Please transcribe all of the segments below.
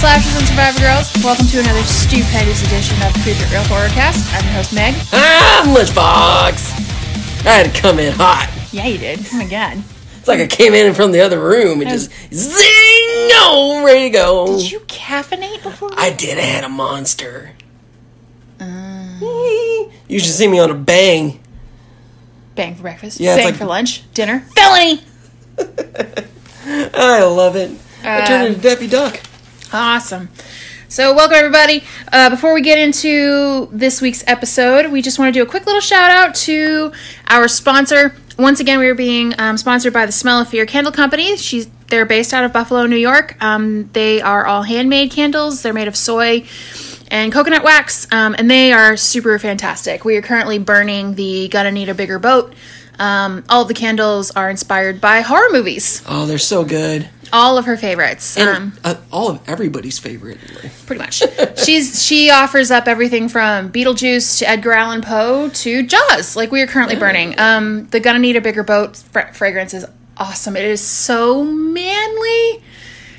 Slashers and survivor girls? Welcome to another stupendous edition of It Real Horrorcast. I'm your host, Meg. I'm Lunchbox. I had to come in hot. Yeah, you did. Oh my god. It's like I came in from the other room and just zing, no, ready to go. Did you caffeinate before? I did. I had a monster. Uh. you should see me on a bang. Bang for breakfast. Yeah, Bang like- for lunch. Dinner. Felony. I love it. I turned um, into Daffy Duck. Awesome. So, welcome everybody. Uh, before we get into this week's episode, we just want to do a quick little shout out to our sponsor. Once again, we are being um, sponsored by the Smell of Fear Candle Company. She's they're based out of Buffalo, New York. Um, they are all handmade candles. They're made of soy and coconut wax, um, and they are super fantastic. We are currently burning the Gonna Need a Bigger Boat. Um, all the candles are inspired by horror movies. Oh, they're so good. All of her favorites. And um, uh, all of everybody's favorite. pretty much. She's she offers up everything from Beetlejuice to Edgar Allan Poe to Jaws, like we are currently burning. Um, the Gonna Need a Bigger Boat fra- fragrance is awesome. It is so manly,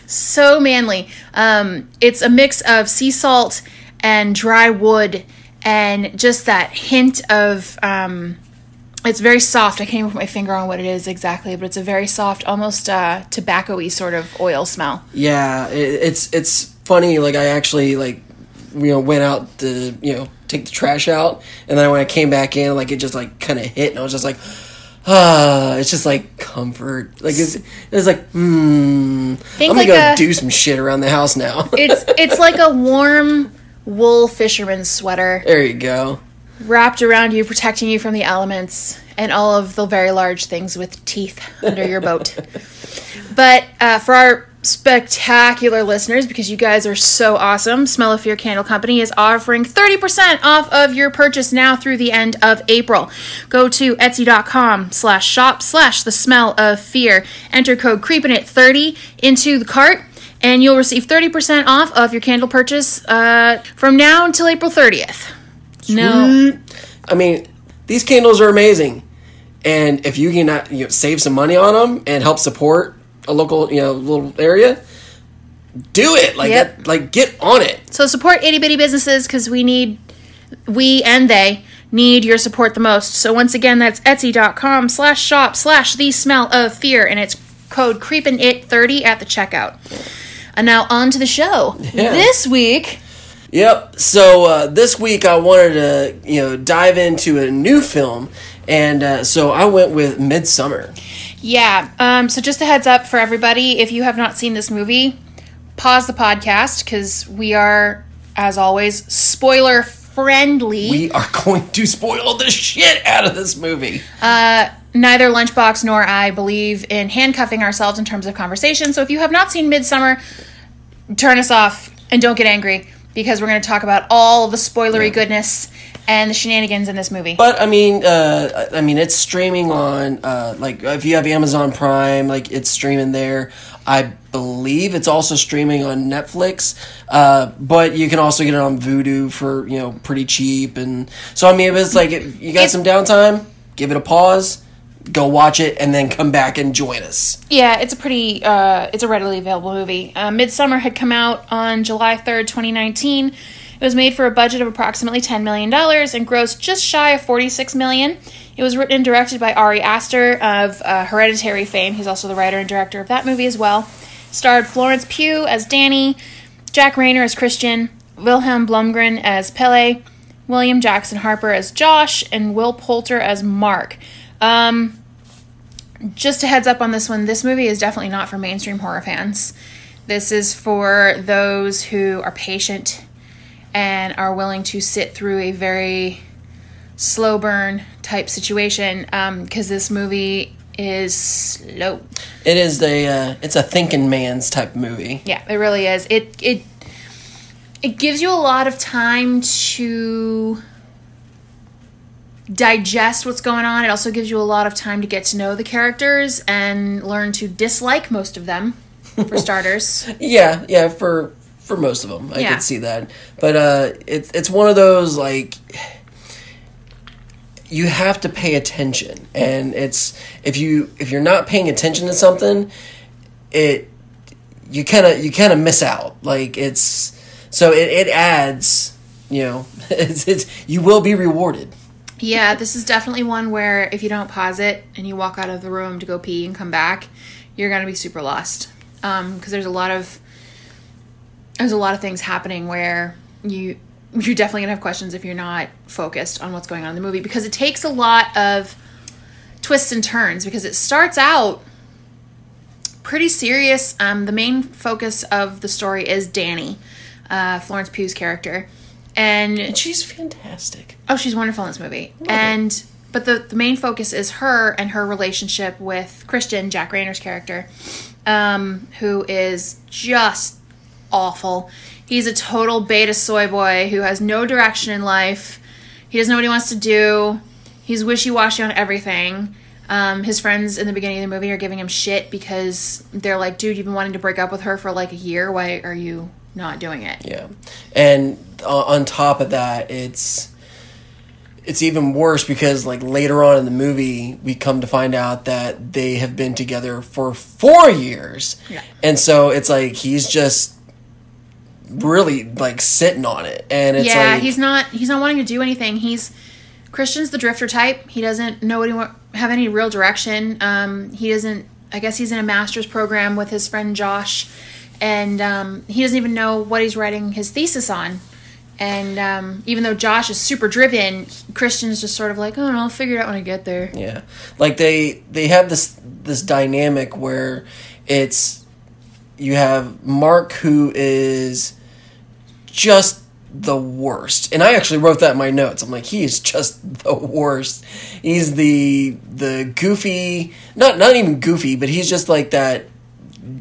so manly. Um, it's a mix of sea salt and dry wood, and just that hint of. Um, it's very soft. I can't even put my finger on what it is exactly, but it's a very soft, almost uh, tobacco-y sort of oil smell. Yeah, it, it's it's funny. Like I actually like you know went out to you know take the trash out, and then when I came back in, like it just like kind of hit, and I was just like. Ah, it's just like comfort. Like it's, it's like, hmm. I'm gonna like go a- do some shit around the house now. it's it's like a warm wool fisherman's sweater there you go. Wrapped around you, protecting you from the elements and all of the very large things with teeth under your boat. But uh, for our spectacular listeners, because you guys are so awesome, Smell of Fear Candle Company is offering 30% off of your purchase now through the end of April. Go to etsy.com slash shop slash the smell of fear. Enter code CREEPINIT30 into the cart and you'll receive 30% off of your candle purchase uh, from now until April 30th. No. I mean, these candles are amazing, and if you can uh, you know, save some money on them and help support a local you know little area, do it. Like Yep. that, like get on it. So support itty bitty businesses because we need, we and they need your support the most. So once again, that's etsy.com slash shop slash the smell of fear and it's code creepin' it 30 at the checkout. And now on to the show. Yeah. This week, Yep. So uh, this week I wanted to you know dive into a new film, and uh, so I went with Midsommar. yeah. Um, so just a heads up for everybody, if you have not seen this movie, pause the podcast because we are, as always, spoiler friendly. We are going to spoil the shit out of this movie. neither Lunchbox nor I believe in handcuffing ourselves in terms of conversation. So if you have not seen Midsommar, turn us off and don't get angry because we're going to talk about all the spoilery goodness and the shenanigans in this movie. But I mean, uh, I mean, it's streaming on uh, like if you have Amazon Prime, like it's streaming there. I believe it's also streaming on Netflix, uh, but you can also get it on Vudu for you know pretty cheap. And so I mean, if it's like if you got It's- some downtime, give it a pause, go watch it, and then come back and join us. yeah, it's a pretty, uh, it's a readily available movie. Uh, Midsommar had come out on July 3rd, 2019. It was made for a budget of approximately $10 million and grossed just shy of 46 million. It was written and directed by Ari Aster of uh, Hereditary fame. He's also the writer and director of that movie as well. Starred Florence Pugh as Danny, Jack Reynor as Christian, Vilhelm Blomgren as Pele, William Jackson Harper as Josh, and Will Poulter as Mark. Um, just a heads up on this one this movie is definitely not for mainstream horror fans. This is for those who are patient and are willing to sit through a very slow burn type situation because this movie is slow. It is a uh, it's a thinking man's type movie. Yeah, it really is. It it it gives you a lot of time to digest what's going on. It also gives you a lot of time to get to know the characters and learn to dislike most of them, for starters. Yeah, yeah, for for most of them, I Yeah. could see that. But uh, it's it's one of those like you have to pay attention, and it's if you if you're not paying attention to something, it you kind of you kind of miss out. Like it's so it, it adds. You know, it's, it's you will be rewarded. Yeah, this is definitely one where if you don't pause it and you walk out of the room to go pee and come back, you're gonna be super lost. Um, because there's a lot of there's a lot of things happening where you you're definitely gonna have questions if you're not focused on what's going on in the movie because it takes a lot of twists and turns because it starts out pretty serious. Um, the main focus of the story is Danny, uh, Florence Pugh's character, and And she's fantastic. Oh, she's wonderful in this movie. and but the the main focus is her and her relationship with Christian, Jack Reynor's character, um, who is just awful. He's a total beta soy boy who has no direction in life. He doesn't know what he wants to do. He's wishy washy on everything. Um, his friends in the beginning of the movie are giving him shit because they're like, dude, you've been wanting to break up with her for like a year. Why are you not doing it? Yeah, and uh, on top of that, it's it's even worse because like later on in the movie, we come to find out that they have been together for four years, Yeah. and so it's like he's just really like sitting on it, and it's yeah, like he's not he's not wanting to do anything. He's Christian's the drifter type. He doesn't know want, have any real direction. Um, he doesn't. I guess he's in a master's program with his friend Josh, and um, he doesn't even know what he's writing his thesis on. And um, even though Josh is super driven, Christian's just sort of like, oh, I'll figure it out when I get there. Yeah, like they they have this this dynamic where it's you have Mark who is just the worst, and I actually wrote that in my notes. I'm like, he is just the worst. He's the the goofy, not not even goofy, but he's just like that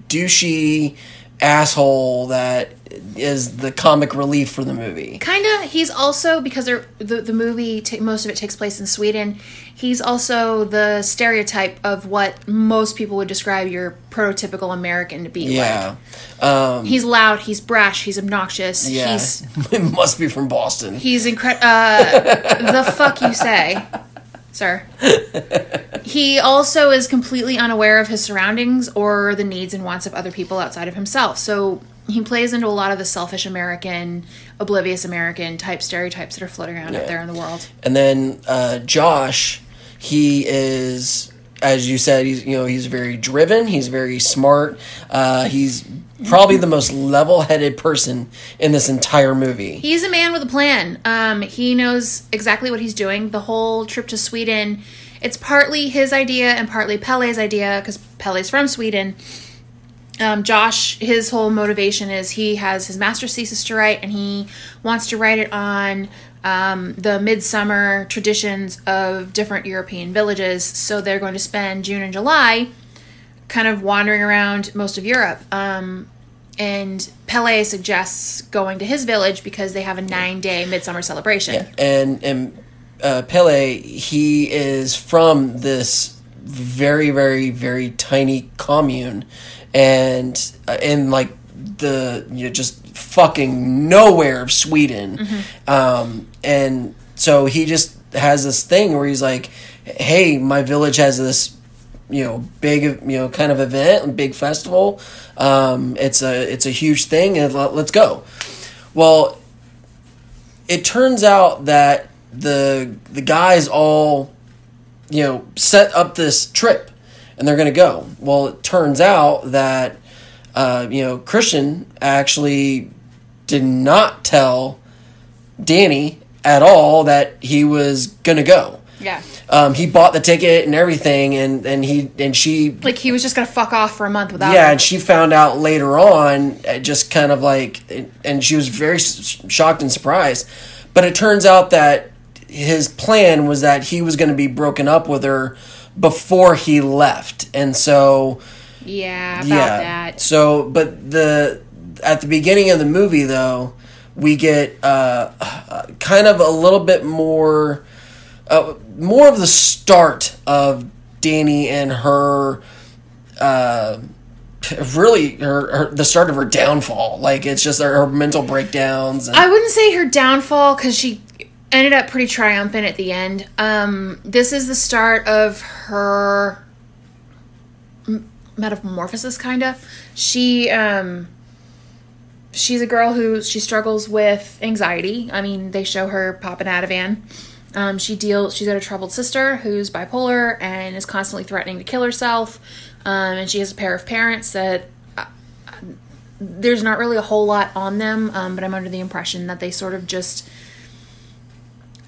douchey asshole that is the comic relief for the movie. kind of he's also because the the movie ta most of it takes place in Sweden. He's also the stereotype of what most people would describe your prototypical American to be Yeah, like. He's loud, he's brash, he's obnoxious. yeah. He's it must be from Boston. he's incredible. Uh, the fuck you say, sir? He also is completely unaware of his surroundings or the needs and wants of other people outside of himself. So he plays into a lot of the selfish American, oblivious American type stereotypes that are floating around out there in the world. And then uh, Josh, he is, as you said, he's you know he's very driven. He's very smart. Uh, he's probably the most level-headed person in this entire movie. He's a man with a plan. Um, he knows exactly what he's doing. The whole trip to Sweden, it's partly his idea and partly Pele's idea because Pele's from Sweden. Um, Josh, his whole motivation is he has his master's thesis to write and he wants to write it on um, the midsummer traditions of different European villages. So they're going to spend June and July kind of wandering around most of Europe. Um, and Pele suggests going to his village because they have a nine day midsummer celebration. and and uh, Pele, he is from this very very very tiny commune, and uh, in like the you know just fucking nowhere of Sweden, um, and so he just has this thing where he's like, "Hey, my village has this." You know, big, you know, kind of event, big festival. Um, it's a, it's a huge thing, and let- let's go. Well, it turns out that the the guys all you know set up this trip and they're to go well it turns out that uh, you know christian actually did not tell danny at all that he was to go Yeah. um, he bought the ticket and everything and and he and she Like he was just going to fuck off for a month without yeah, and she found out later on, uh, just kind of like, and she was very shocked and surprised. But it turns out that his plan was that he was going to be broken up with her before he left, and so Yeah, about yeah. that. So, but the at the beginning of the movie, though, we get uh, uh, kind of a little bit more, uh, more of the start of Danny and her. Uh, really, her, her the start of her downfall. Like it's just her, her mental breakdowns. And, I wouldn't say her downfall because she ended up pretty triumphant at the end. Um, this is the start of her metamorphosis kind of. She um she's a girl who she struggles with anxiety. I mean, they show her popping Ativan. Um, she deals. She's got a troubled sister who's bipolar and is constantly threatening to kill herself. Um, and she has a pair of parents that uh, there's not really a whole lot on them, um, but I'm under the impression that they sort of just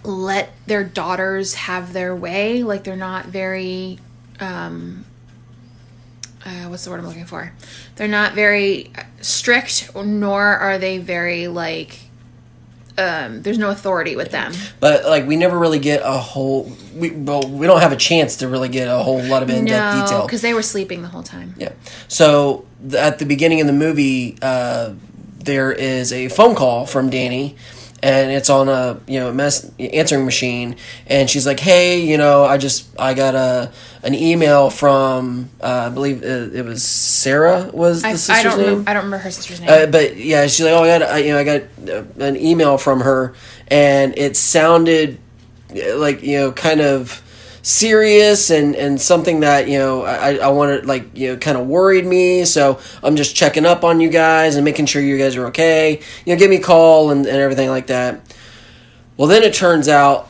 let their daughters have their way. Like they're not very um, uh, what's the word I'm looking for? They're not very strict, nor are they very like. Um, there's no authority with them. But like we never really get a whole we well we don't have a chance to really get a whole lot of in depth No, detail. because they were sleeping the whole time. Yeah. So th- at the beginning of the movie, uh, there is a phone call from Danny, and it's on a you know mess answering machine, and she's like, "Hey, you know, I just I got a an email from uh, I believe it, it was Sarah was the I, sister's I don't. name." Remember, I don't remember her sister's name. Uh, but yeah, she's like, "Oh, I got, I, you know, I got uh, an email from her, and it sounded uh, like you know, kind of serious and and something that you know, I I wanted like you know, kind of worried me. So I'm just checking up on you guys and making sure you guys are okay. You know, give me a call and and everything like that. Well, then it turns out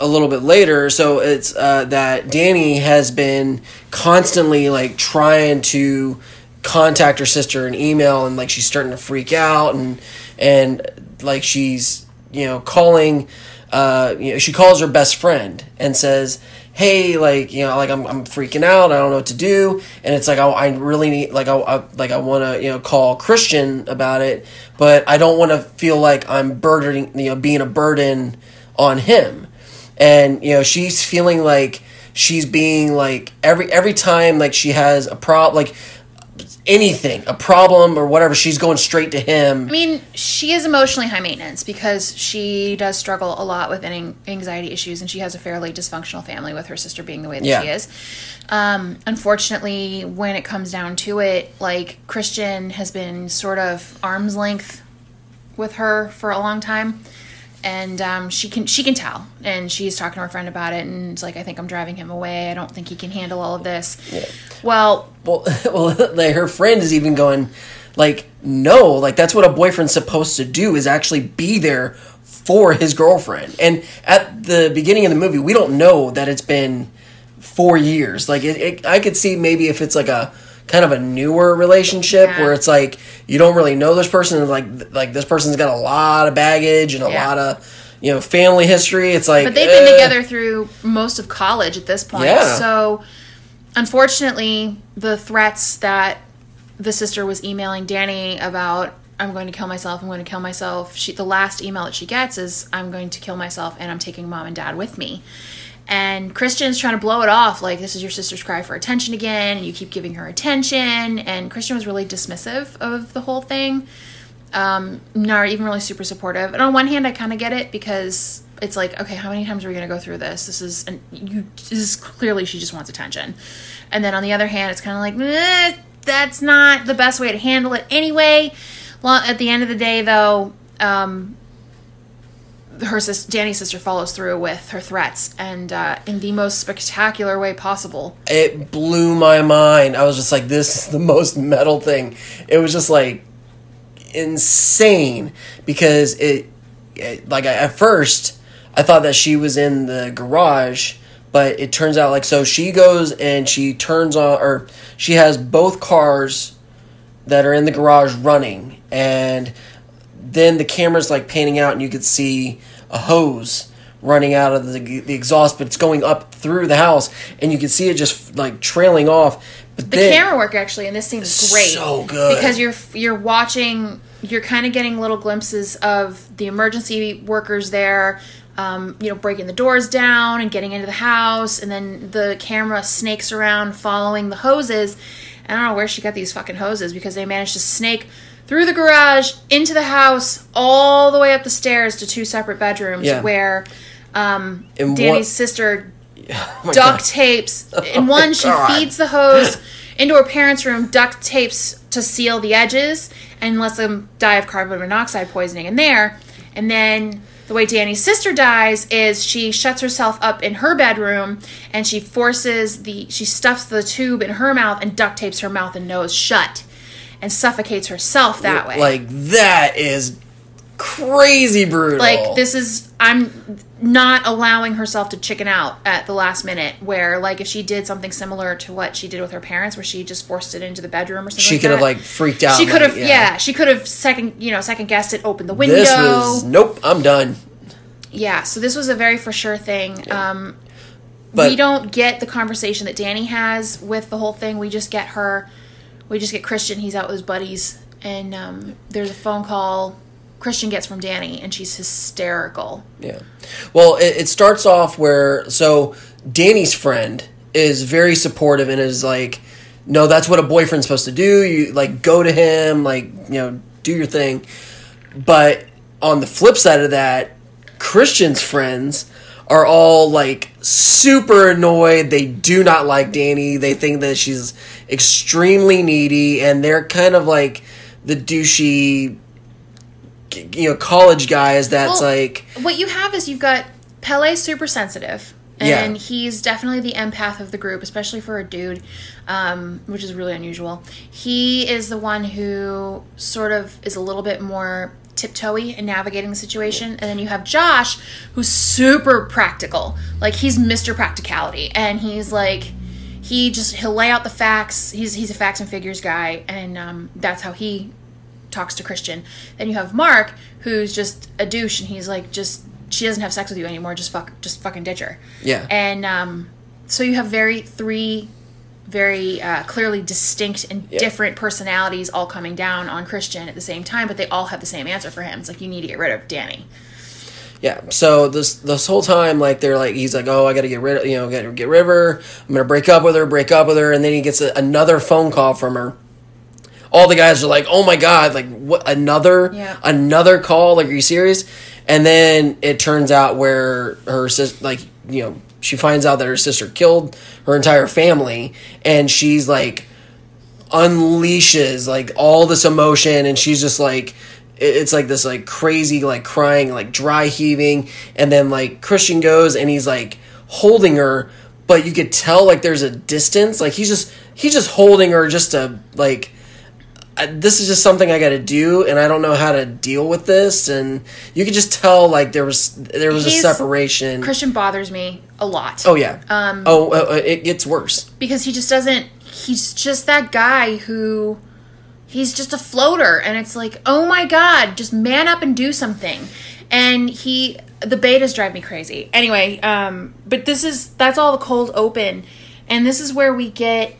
a little bit later so it's uh, that danny has been constantly like trying to contact her sister and email and like she's starting to freak out and and like she's you know calling uh you know she calls her best friend and says hey like you know like i'm, I'm freaking out. I don't know what to do. And it's like i, I really need like i, I like i want to you know call christian about it but i don't want to feel like i'm burdening you know being a burden on him. And you know she's feeling like she's being like every every time like she has a problem like anything a problem or whatever she's going straight to him I mean, she is emotionally high maintenance because she does struggle a lot with an- anxiety issues, and she has a fairly dysfunctional family with her sister being the way that Yeah. she is. Um, unfortunately, when it comes down to it, like Christian has been sort of arm's length with her for a long time, and um, she can she can tell, and she's talking to her friend about it, and it's like I think I'm driving him away. I don't think he can handle all of this. Well, well well like her friend is even going like no like that's what a boyfriend's supposed to do is actually be there for his girlfriend and at the beginning of the movie we don't know that it's been four years like it, it i could see maybe if it's like a kind of a newer relationship Yeah. where it's like you don't really know this person and like like this person's got a lot of baggage and a Yeah. lot of you know family history it's like But they've been eh. together through most of college at this point. Yeah. So, unfortunately, the threats that the sister was emailing Danny about I'm going to kill myself, I'm going to kill myself. She the last email that she gets is I'm going to kill myself and I'm taking mom and dad with me. And Christian's trying to blow it off like this is your sister's cry for attention again and you keep giving her attention and Christian was really dismissive of the whole thing um, not even really super supportive. And on one hand, I kind of get it because it's like, okay, how many times are we going to go through this? This is, and you, this is clearly she just wants attention. And then on the other hand, it's kind of like, eh, that's not the best way to handle it anyway. Well, at the end of the day, though, um, her sis, Danny's sister follows through with her threats and uh, in the most spectacular way possible. it blew my mind. I was just like, this is the most metal thing. It was just like insane because it, it like I, at first I thought that she was in the garage, but it turns out like so she goes and she turns on or she has both cars that are in the garage running and then the camera's like panning out and you could see a hose running out of the, the exhaust but it's going up through the house and you can see it just like trailing off but The then camera work actually in this scene is great. So good. because you're you're watching, you're kind of getting little glimpses of the emergency workers there, um, you know, breaking the doors down and getting into the house, and then the camera snakes around following the hoses. And I don't know where she got these fucking hoses because they managed to snake through the garage into the house all the way up the stairs to two separate bedrooms Yeah. where um, Danny's what- sister Oh duct God. tapes. In one, she God. feeds the hose into her parents' room, duct tapes to seal the edges and lets them die of carbon monoxide poisoning in there. And then The way Danny's sister dies is she shuts herself up in her bedroom and she forces the she stuffs the tube in her mouth and duct tapes her mouth and nose shut and suffocates herself that way. Like that is crazy brutal. like this is I'm not allowing herself to chicken out at the last minute where like if she did something similar to what she did with her parents where she just forced it into the bedroom or something she like could have like freaked out. she could have like, yeah. she could have second you know second guessed it opened the window This was nope. I'm done. yeah so this was a very for sure thing um But- we don't get the conversation that danny has with the whole thing we just get her we just get christian he's out with his buddies and um there's a phone call christian gets from danny and she's hysterical Yeah. Well, it, it starts off where so Danny's friend is very supportive and is like, no, that's what a boyfriend's supposed to do. You like go to him, like you know, do your thing. But on the flip side of that, Christian's friends are all like super annoyed. They do not like Danny. They think that she's extremely needy, and they're kind of like the douchey, you know, college guys. That's Well, like. what you have is you've got Pele, super sensitive. And Yeah. he's definitely the empath of the group, especially for a dude, um, which is really unusual. He is the one who sort of is a little bit more tiptoey in navigating the situation. And then you have Josh, who's super practical. Like, he's Mr. Practicality. And he's like, he just, he'll lay out the facts. He's, he's a facts and figures guy. And um, that's how he talks to Christian. Then you have Mark, who's just a douche, and he's like, just she doesn't have sex with you anymore. Just fuck, just fucking ditch her. Yeah. And um, so you have very three, very uh, clearly distinct and different personalities all coming down on Christian at the same time, but they all have the same answer for him. It's like you need to get rid of Danny. Yeah. So this this whole time, like they're like, he's like, oh, I got to get rid of, you know, get get rid of her. I'm gonna break up with her, break up with her, and then he gets a, another phone call from her. All the guys are like, oh my god, like what? Another, Yeah. another call? Like, are you serious? And then it turns out where her sister, like, you know, she finds out that her sister killed her entire family, and she's like unleashes like all this emotion and she's just like it's like this like crazy like crying like dry heaving. And then like christian goes and he's like holding her but you could tell like there's a distance. Like he's just he's just holding her just to like I, this is just something i gotta do and i don't know how to deal with this. And you could just tell like there was there was a separation. Christian bothers me a lot. oh yeah. Um oh uh, uh, it gets worse. because he just doesn't he's just that guy who he's just a floater and it's like oh my god just man up and do something and he the betas drive me crazy anyway um but this is that's all the cold open and this is where we get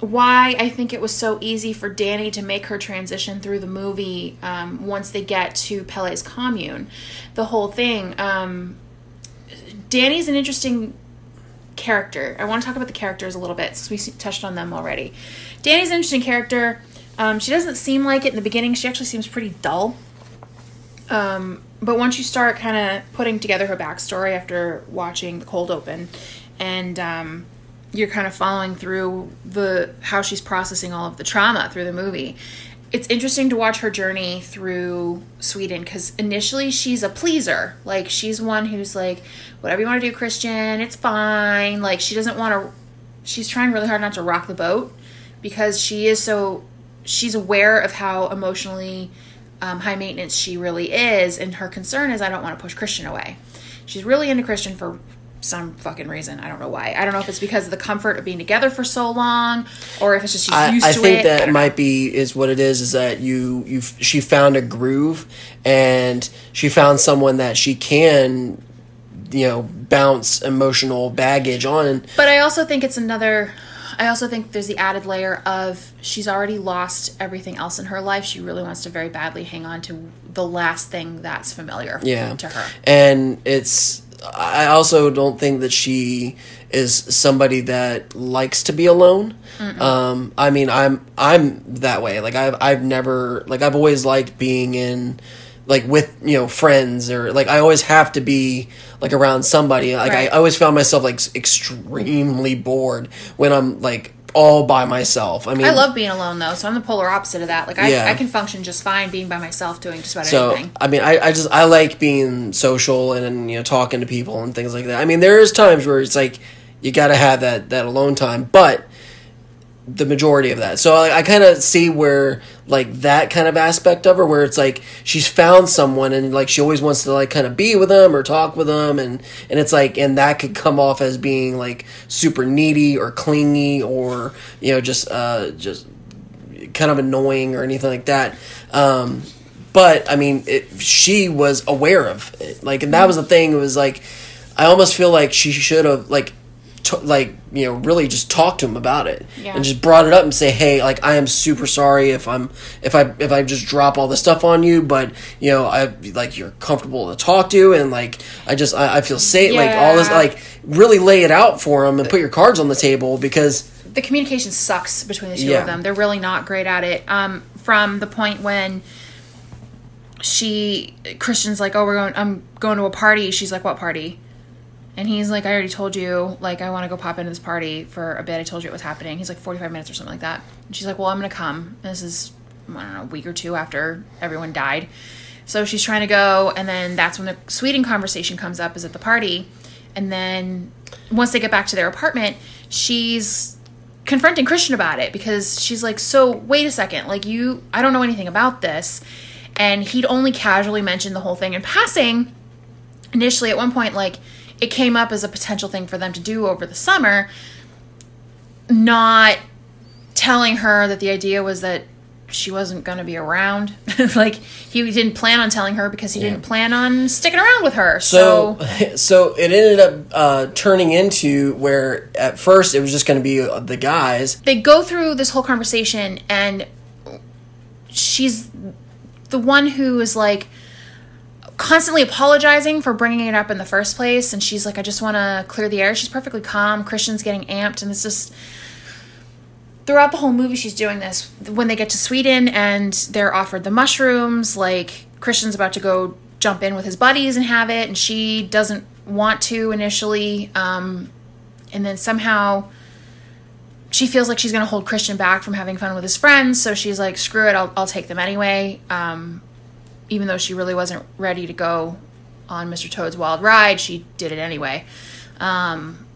why I think it was so easy for Danny to make her transition through the movie um, once they get to Pele's commune. The whole thing. Um, Danny's an interesting character. I want to talk about the characters a little bit since we touched on them already. Danny's an interesting character. Um, she doesn't seem like it in the beginning. She actually seems pretty dull. Um, but once you start kind of putting together her backstory after watching the cold open, and um, you're kind of following through the how she's processing all of the trauma through the movie. It's interesting to watch her journey through Sweden because initially she's a pleaser. Like she's one who's like, whatever you want to do, Christian, it's fine. Like she doesn't want to. She's trying really hard not to rock the boat because she is so. She's aware of how emotionally um, high maintenance she really is, and her concern is I don't want to push Christian away. She's really into Christian for some fucking reason. I don't know why. I don't know if it's because of the comfort of being together for so long, or if it's just she's I, used I to it. I think that know. might be is what it is. Is that you you she found a groove and she found someone that she can, you know, bounce emotional baggage on. But I also think it's another. I also think there's the added layer of she's already lost everything else in her life. She really wants to very badly hang on to the last thing that's familiar Yeah, to her. and it's. I also don't think that she is somebody that likes to be alone. Um, I mean, I'm I'm that way. Like I've I've never like I've always liked being in like with you know friends or like I always have to be like around somebody. Like Right. I always found myself like extremely bored when I'm like all by myself. I mean, I love being alone though, so I'm the polar opposite of that. Like I, Yeah. I can function just fine being by myself doing just about So anything. I mean, I, I just I like being social and, and you know talking to people and things like that. I mean, there is times where it's like you got to have that that alone time, but the majority of that. So I, I kind of see where like that kind of aspect of her, where it's like she's found someone and like she always wants to like kind of be with them or talk with them, and and it's like and that could come off as being like super needy or clingy or you know just uh just kind of annoying or anything like that. Um, but I mean, it, she was aware of it. Like, and that was the thing. It was like, I almost feel like she should have like, t- like you know, really just talk to him about it Yeah. and just brought it up and say, hey, like I am super sorry if I'm if I if I just drop all this stuff on you, but you know, I like you're comfortable to talk to and like I just I, I feel safe. Like all this, like really lay it out for him and put your cards on the table because the communication sucks between the two Yeah. of them. They're really not great at it. Um, from the point when she Christian's like, "Oh, we're going. I'm going to a party." She's like, "What party?" And he's like, "I already told you. Like, I want to go pop into this party for a bit. I told you it was happening." He's like, "45 minutes or something like that." And she's like, "Well, I'm gonna come." This is I don't know a week or two after everyone died. So she's trying to go, and then that's when the Sweden conversation comes up. Is at the party, and then once they get back to their apartment, she's confronting Christian about it because she's like, "So wait a second, like you, I don't know anything about this," and he'd only casually mentioned the whole thing in passing. Initially, at one point, like it came up as a potential thing for them to do over the summer, not telling her that the idea was that she wasn't going to be around. like he didn't plan on telling her because he didn't plan on sticking around with her. So, So, so it ended up uh, turning into where at first it was just going to be uh, the guys. they go through this whole conversation and she's the one who is like constantly apologizing for bringing it up in the first place and she's like i just want to clear the air she's perfectly calm christian's getting amped and it's just throughout the whole movie she's doing this when they get to sweden and they're offered the mushrooms like christian's about to go jump in with his buddies and have it and she doesn't want to initially um, and then somehow she feels like she's going to hold Christian back from having fun with his friends, so she's like, "Screw it, I'll I'll take them anyway." Um, even though she really wasn't ready to go on Mr. Toad's wild ride, she did it anyway. Um,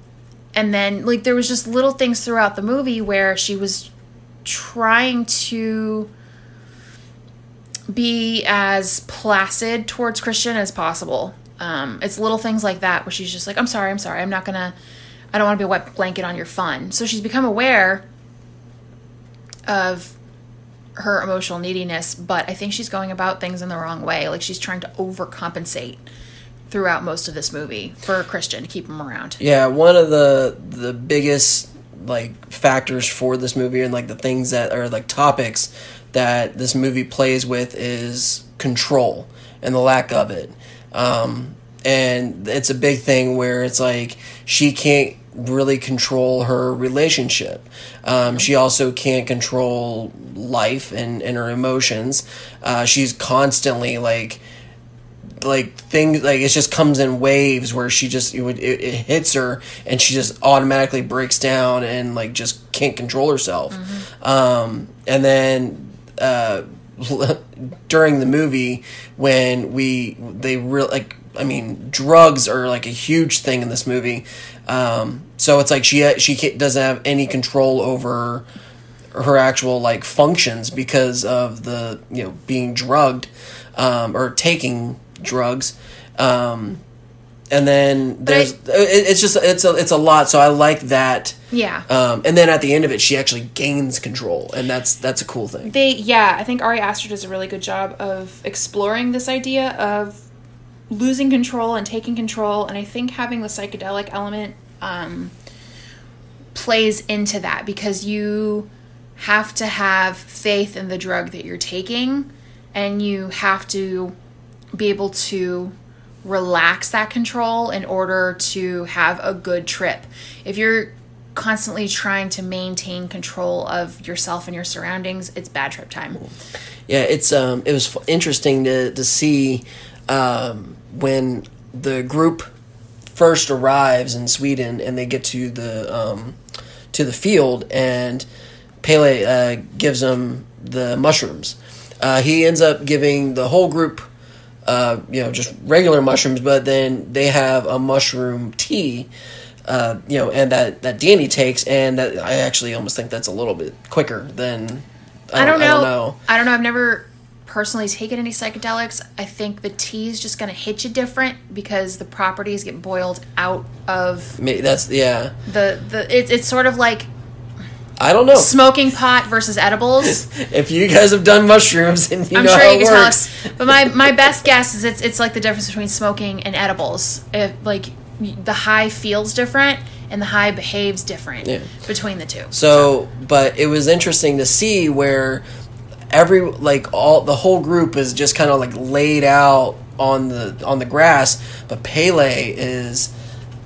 and then like there was just little things throughout the movie where she was trying to be as placid towards Christian as possible. Um, it's little things like that where she's just like, "I'm sorry, I'm sorry, I'm not gonna." I don't want to be a wet blanket on your fun. So she's become aware of her emotional neediness, but I think she's going about things in the wrong way. Like she's trying to overcompensate throughout most of this movie for Christian to keep him around. Yeah, one of the the biggest like factors for this movie and like the things that are like topics that this movie plays with is control and the lack of it. Um, and it's a big thing where it's like she can't really control her relationship. Um, she also can't control life and, and her emotions. Uh, she's constantly like like things like it just comes in waves where she just it, would- it, it hits her and she just automatically breaks down and like just can't control herself um, and then uh, during the movie when we they real like I mean drugs are like a huge thing in this movie. Um, so it's like she she doesn't have any control over her actual like functions because of the you know being drugged um, or taking drugs. Um, and then there's it, it's just it's a it's a lot so i like that Yeah. um, and then at the end of it she actually gains control and that's that's a cool thing They yeah, I think Ari Aster does a really good job of exploring this idea of losing control and taking control, and I think having the psychedelic element um, plays into that because you have to have faith in the drug that you're taking, and you have to be able to relax that control in order to have a good trip. If you're constantly trying to maintain control of yourself and your surroundings, it's bad trip time. Yeah, it's um, it was interesting to to see um, when the group first arrives in Sweden and they get to the um, to the field, and Pele uh, gives them the mushrooms. Uh, he ends up giving the whole group, uh, you know, just regular mushrooms, but then they have a mushroom tea. Uh, you know, and that that Danny takes, and that I actually almost think that's a little bit quicker than I don't, I don't know. I don't know. I've never personally taken any psychedelics. I think the tea is just going to hit you different because the properties get boiled out of. Maybe that's yeah. The the it, it's sort of like. I don't know. Smoking pot versus edibles. if you guys have done mushrooms and you I'm know sure how you it can tell us. But my, my best guess is it's it's like the difference between smoking and edibles. If like the high feels different and the high behaves different Yeah. between the two. So, but it was interesting to see where every like all the whole group is just kind of like laid out on the on the grass, but Pele is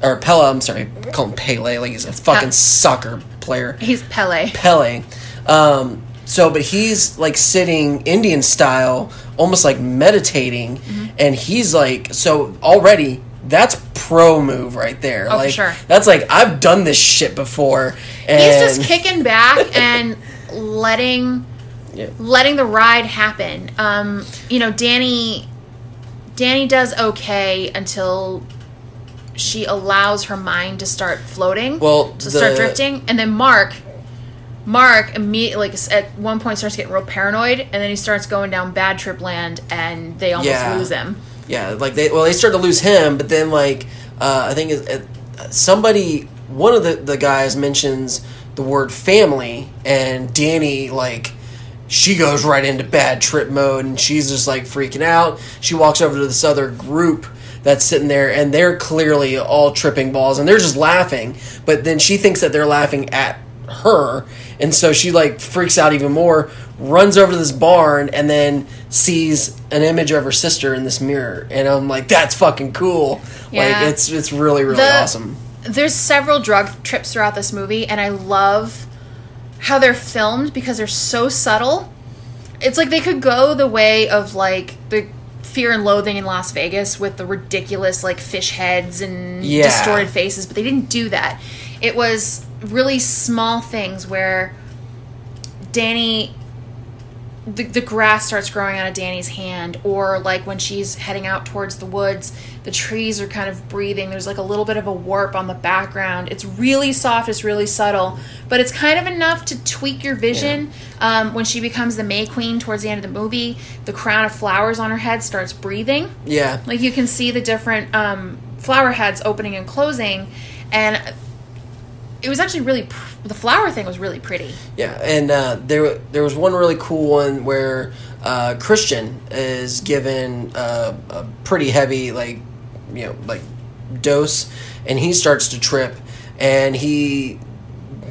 or Pele. I'm sorry, call him Pele like he's a fucking soccer player. He's Pele. Pele. Um, so, but he's like sitting Indian style, almost like meditating, Mm-hmm. and he's like, so already that's pro move right there. Oh, like sure. that's like I've done this shit before. And He's just kicking back and letting Yeah. letting the ride happen. Um, you know, Danny Danny does okay until she allows her mind to start floating. Well, to start drifting, and then Mark Mark immediately like at one point starts getting real paranoid, and then he starts going down bad trip land, and they almost Yeah. lose him. Yeah, like they well they start to lose him, but then like uh, I think it, it, somebody one of the the guys mentions the word family, and Danny like she goes right into bad trip mode, and she's just like freaking out. She walks over to this other group that's sitting there, and they're clearly all tripping balls, and they're just laughing. But then she thinks that they're laughing at her, and so she like freaks out even more, runs over to this barn, and then sees an image of her sister in this mirror, and I'm like, that's fucking cool. Yeah. Like it's it's really really The- awesome. There's several drug trips throughout this movie, and I love how they're filmed because they're so subtle. It's like they could go the way of like the Fear and Loathing in Las Vegas with the ridiculous like fish heads and Yeah. distorted faces, but they didn't do that. It was really small things where Danny the, the grass starts growing out of Danny's hand, or like when she's heading out towards the woods, the trees are kind of breathing. There's like a little bit of a warp on the background. It's really soft, it's really subtle, but it's kind of enough to tweak your vision. Um, when she becomes the May Queen towards the end of the movie, the crown of flowers on her head starts breathing. Yeah, Like you can see the different um, flower heads opening and closing, and it was actually really pr- the flower thing was really pretty. Yeah, and uh, there there was one really cool one where uh, Christian is given uh, a pretty heavy like you know like dose, and he starts to trip, and he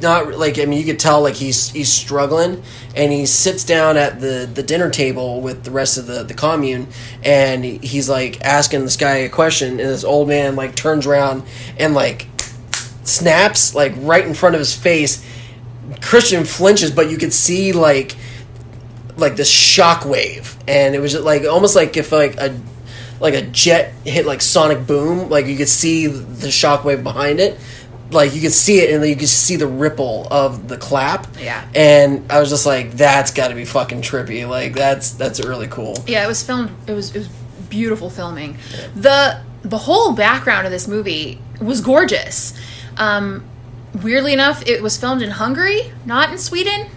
not like I mean you could tell like he's he's struggling, and he sits down at the the dinner table with the rest of the the commune, and he's like asking this guy a question, and this old man like turns around and like snaps like right in front of his face. Christian flinches, but you could see like like this shockwave, and it was just, like almost like if like a like a jet hit like sonic boom, like you could see the shockwave behind it. Like you could see it, and then you could see the ripple of the clap. Yeah. and I was just like, "That's got to be fucking trippy." Like that's that's really cool. Yeah, it was filmed. It was it was beautiful filming. the The whole background of this movie was gorgeous. Um, weirdly enough, it was filmed in Hungary, not in Sweden.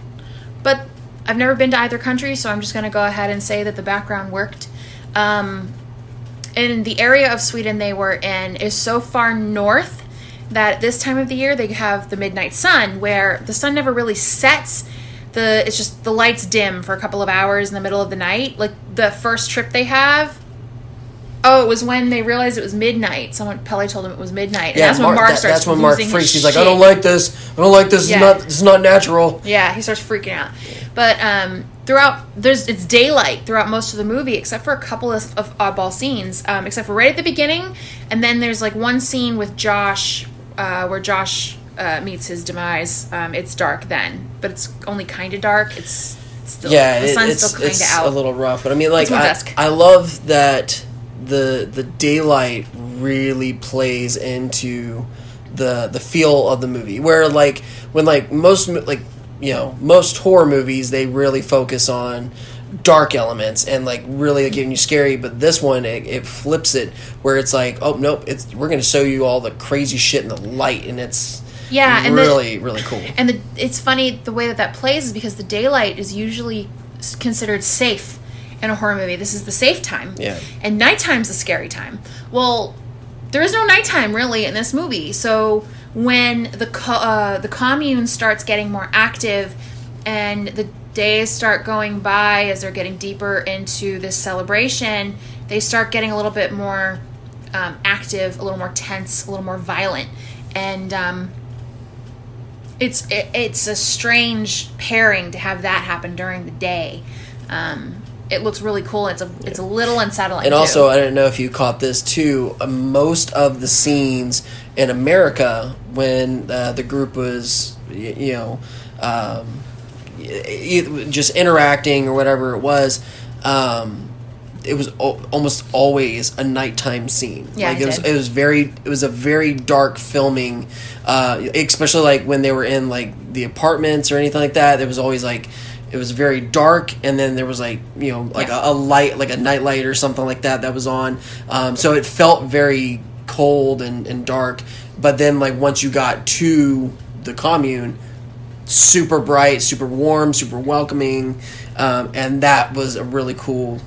But I've never been to either country, so I'm just going to go ahead and say that the background worked. Um, and the area of Sweden they were in is so far north that this time of the year they have the midnight sun, where the sun never really sets. The it's just the lights dim for a couple of hours in the middle of the night. Like the first trip they have. Oh, it was when they realized it was midnight. Someone Pelle told them it was midnight, and that's when Mark that- starts. that's when Mark freaks. He's like, "I don't like this. I don't like this. Yeah. It's not. This is not natural." Yeah, he starts freaking out. But um, throughout, there's it's daylight throughout most of the movie, except for a couple of, of oddball scenes. Um, except for right at the beginning, and then there's like one scene with Josh, uh, where Josh uh, meets his demise. Um, it's dark then, but it's only kind of dark. It's still yeah, the it- sun's it's, still kind of out. a little rough, but I mean, like, I. I love that the the daylight really plays into the the feel of the movie. Where like when like most like you know most horror movies they really focus on dark elements and like really giving you scary but this one it, it flips it where it's like oh nope it's we're gonna show you all the crazy shit in the light and it's Yeah, and the- really really cool And the, it's funny the way that that plays is because the daylight is usually considered safe in a horror movie. This is the safe time. Yeah. And nighttime's the scary time. Well, there is no nighttime really in this movie. So when the co- uh, the commune starts getting more active and the days start going by as they're getting deeper into this celebration, they start getting a little bit more um, active, a little more tense, a little more violent, and um, it's it, it's a strange pairing to have that happen during the day. Um, it looks really cool. It's a it's a little unsettling. And too. also, I don't know if you caught this too. Uh, most of the scenes in America when uh, the group was, you know, um, just interacting or whatever it was, um, it was al- almost always a nighttime scene. Yeah, like it it was. It was very. It was a very dark filming, uh, especially like when they were in like the apartments or anything like that. It was always like. It was very dark, and then there was like you know like Yeah. a, a light, like a night light or something like that that was on. Um, so it felt very cold and, and dark. But then like once you got to the commune, super bright, super warm, super welcoming, um, and that was a really cool,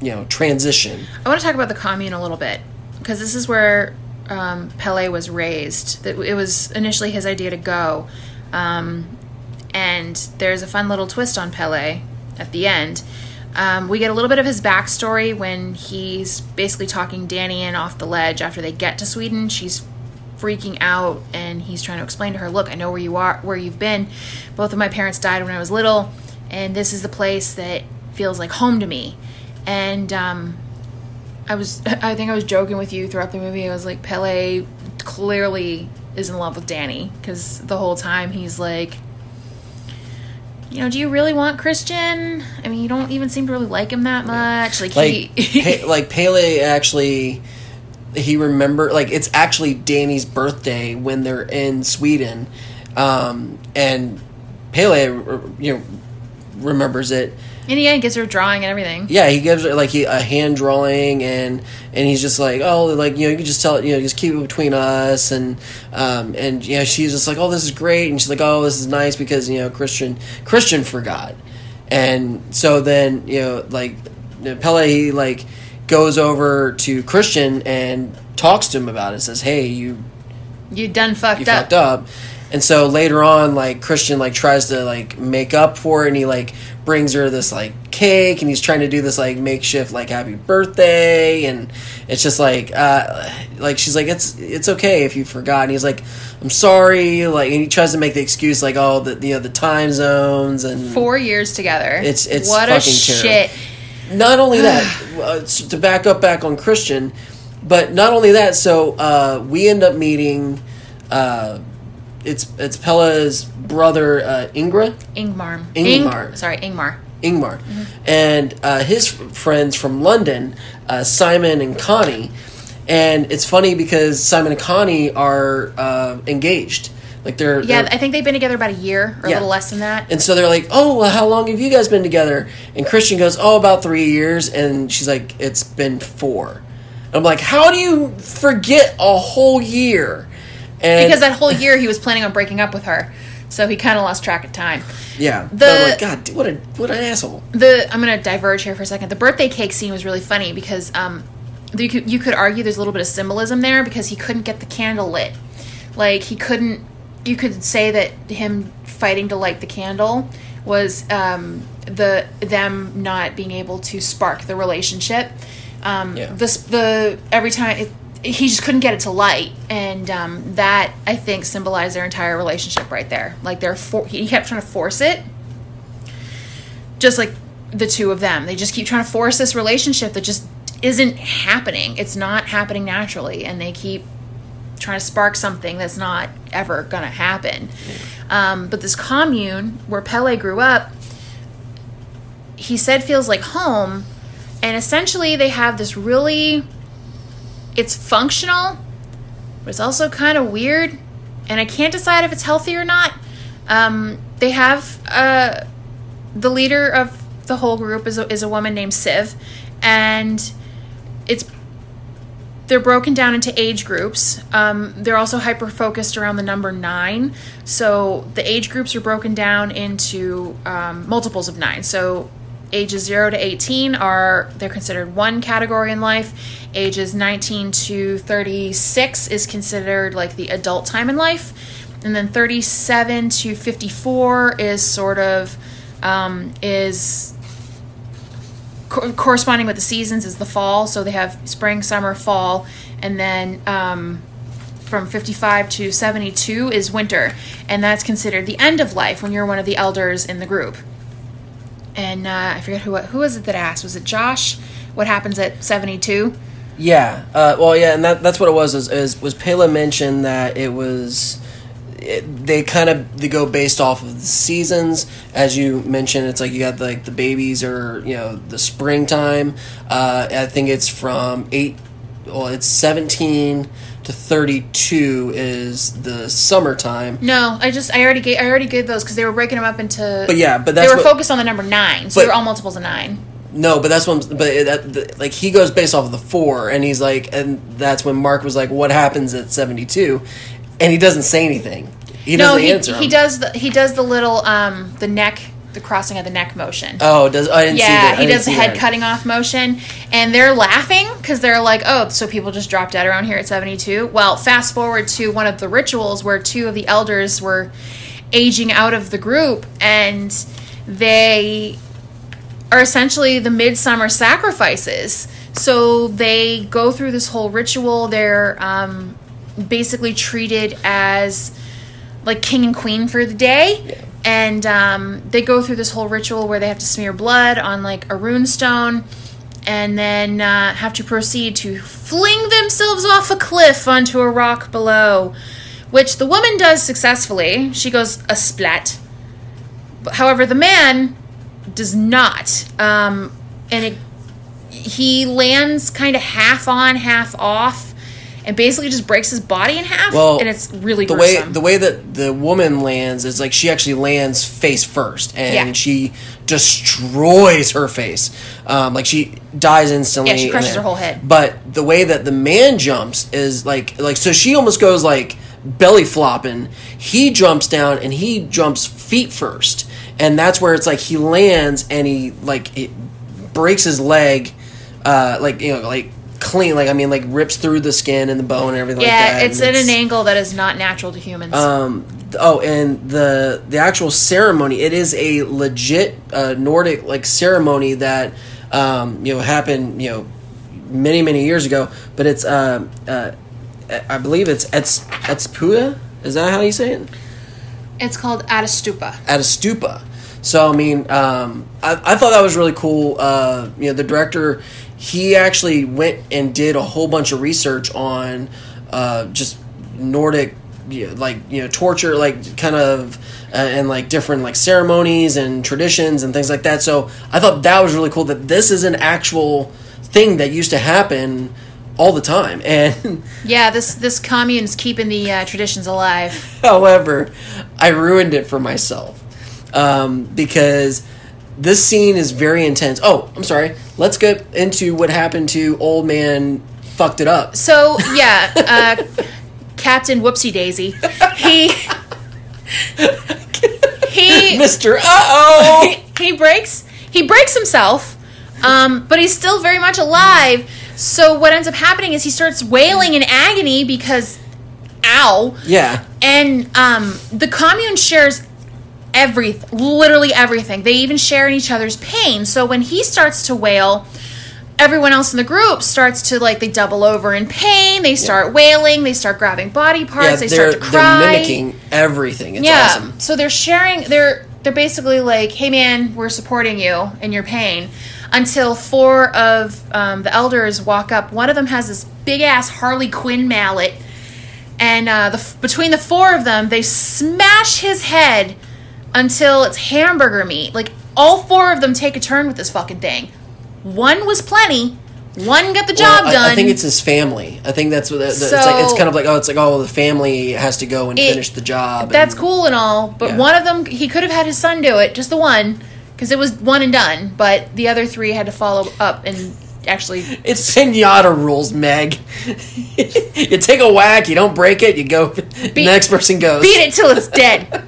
you know, transition. I want to talk about the commune a little bit because this is where um, Pelle was raised. That it was initially his idea to go, um, and there's a fun little twist on Pelle at the end. Um, we get a little bit of his backstory when he's basically talking Dani in off the ledge after they get to Sweden. She's freaking out and he's trying to explain to her, "Look, I know where you are, where you've been. Both of my parents died when I was little, and this is the place that feels like home to me." And um, I was I think I was joking with you throughout the movie. I was like Pelle clearly is in love with Dani because the whole time he's like you know, do you really want Christian? I mean, you don't even seem to really like him that much. Like, Like he Pe- like Pelle actually. He remember like it's actually Dani's birthday when they're in Sweden, um, and Pelle, you know, remembers it. In the end gives her a drawing and everything. Yeah, he gives her like he, a hand drawing, and and he's just like, oh, like you know, you can just tell you know, just keep it between us, and um, and you know, she's just like, oh, this is great, and she's like, oh, this is nice because you know, Christian Christian forgot, and so then you know, like Pelle, he like goes over to Christian and talks to him about it, says, hey, you You done fucked you up. fucked up. And so later on, like Christian, like tries to like make up for it, and he like brings her this like cake, and he's trying to do this like makeshift like happy birthday, and it's just like, uh, like she's like, it's it's okay if you forgot, and he's like, I'm sorry, like, and he tries to make the excuse like, oh, the you know the time zones and Four years together. It's- it's what a fucking terrible. shit. not only that, uh, to back up back on Christian, but not only that. So uh, we end up meeting. Uh, it's it's Pelle's brother uh, Ingra Ingmar. Ingmar. Ing- sorry, Ingmar. Ingmar, and uh, his friends from London, uh, Simon and Connie. And it's funny because Simon and Connie are uh, engaged. Like they're Yeah, they're- I think they've been together about a year or a little less than that. and so they're like, "Oh, well, how long have you guys been together?" And Christian goes, "Oh, about three years." And she's like, "It's been four. I'm like, "How do you forget a whole year?" And Because that whole year he was planning on breaking up with her. So he kind of lost track of time. yeah, the- like, God, what a what an asshole. the I'm gonna diverge here for a second. The birthday cake scene was really funny because um, you could you could argue there's a little bit of symbolism there because he couldn't get the candle lit, like he couldn't. You could say that him fighting to light the candle was um, the them not being able to spark the relationship. Um, Yeah. the the every time it, he just couldn't get it to light, and um, that I think symbolized their entire relationship right there. Like they're for, he kept trying to force it just like the two of them. They just keep trying to force this relationship that just isn't happening. It's not happening naturally, and they keep trying to spark something that's not ever gonna happen. Um, but this commune where Pelle grew up, he said feels like home, and essentially they have this really, it's functional, but it's also kind of weird, and I can't decide if it's healthy or not. Um, they have uh, the leader of the whole group is a, is a woman named Siv, and it's they're broken down into age groups. Um, they're also hyper focused around the number nine. So the age groups are broken down into um, multiples of nine. So ages 0 to 18 are they're considered one category in life. Ages 19 to 36 is considered like the adult time in life. And then 37 to 54 is sort of um, is co- corresponding with the seasons is the fall. So they have spring summer fall. And then um, from 55 to 72 is winter. And that's considered the end of life when you're one of the elders in the group and uh, i forget who who was it that asked was it josh what happens at 72 Yeah. Uh, well, yeah, and that, that's what it was. Is, is was Pelle mentioned that it was. It, they kind of they go based off of the seasons, as you mentioned. It's like you got like the babies or you know the springtime. Uh, I think it's from eight. Well, it's seventeen to thirty-two is the summertime. no i just i already gave i already gave those because they were breaking them up into But yeah, but they were what, focused on the number nine so But- they were all multiples of nine No, but that's. I'm, but that, the, like he goes based off of the four, and he's like, and that's when Mark was like, "What happens at 72? And he doesn't say anything. He no doesn't he, answer. he does the he does the little um the neck the crossing of the neck motion Oh, does I didn't see yeah, that. I he does the head that. cutting off motion, and they're laughing because they're like, "Oh, so people just drop dead around here at 72." Well, fast forward to one of the rituals where two of the elders were aging out of the group, and they are essentially the midsummer sacrifices. So they go through this whole ritual. They're um, basically treated as like king and queen for the day. And um, they go through this whole ritual where they have to smear blood on like a rune stone and then uh, have to proceed to fling themselves off a cliff onto a rock below, which the woman does successfully. She goes a splat. However, the man does not. Um, and it, he lands kind of half on, half off, and basically just breaks his body in half. Well, and it's really the way the way that the woman lands is like she actually lands face first, and Yeah. she destroys her face. Um, like she dies instantly. Yeah, she crushes her whole head. But the way that the man jumps is like like so she almost goes like belly flopping. He jumps down and he jumps feet first, and that's where it's like he lands and he like it breaks his leg, uh, like you know like clean like I mean like rips through the skin and the bone and everything like yeah, that. it's and at an angle that is not natural to humans. um, oh, and the the actual ceremony. It is a legit uh, Nordic like ceremony that um, you know happened you know many many years ago. But it's uh, uh, I believe it's Ets Etspuda. Is that how you say it? it's called Ättestupa. At a stupa. So I mean, um, I, I thought that was really cool. Uh, you know, the director he actually went and did a whole bunch of research on uh, just Nordic, you know, like you know, torture, like kind of, uh, and like different like ceremonies and traditions and things like that. So I thought that was really cool that this is an actual thing that used to happen all the time. And Yeah, this this commune's keeping the uh, traditions alive. However, I ruined it for myself um, because this scene is very intense. Oh, I'm sorry. Let's get into what happened to old man. Fucked it up. So yeah, uh, Captain Whoopsie Daisy, he he Mister. Uh oh. he breaks he breaks himself, um, but he's still very much alive. So what ends up happening is he starts wailing in agony because, ow, Yeah. and um, the commune shares everything, literally everything. They even share in each other's pain. So when he starts to wail, everyone else in the group starts to like they double over in pain. They start wailing. They start grabbing body parts. Yeah. they start to they're cry. mimicking everything. It's yeah. awesome. So they're sharing. They're they're basically like, hey man, we're supporting you in your pain. Until four of um, the elders walk up. One of them has this big ass Harley Quinn mallet, and uh, the between the four of them, they smash his head until it's hamburger meat. Like all four of them take a turn with this fucking thing. One was plenty. One got the job Well, I- done. I, think it's his family. I think that's what the- it's like. It's kind of like oh, it's like oh, the family has to go and It- finish the job. That's and- cool and all, but Yeah. one of them he could have had his son do it, just the one, because it was one and done. But the other three had to follow up and actually. It's pinata rules, Meg. you take a whack, you don't break it, you go. the next person goes. Beat it till it's dead.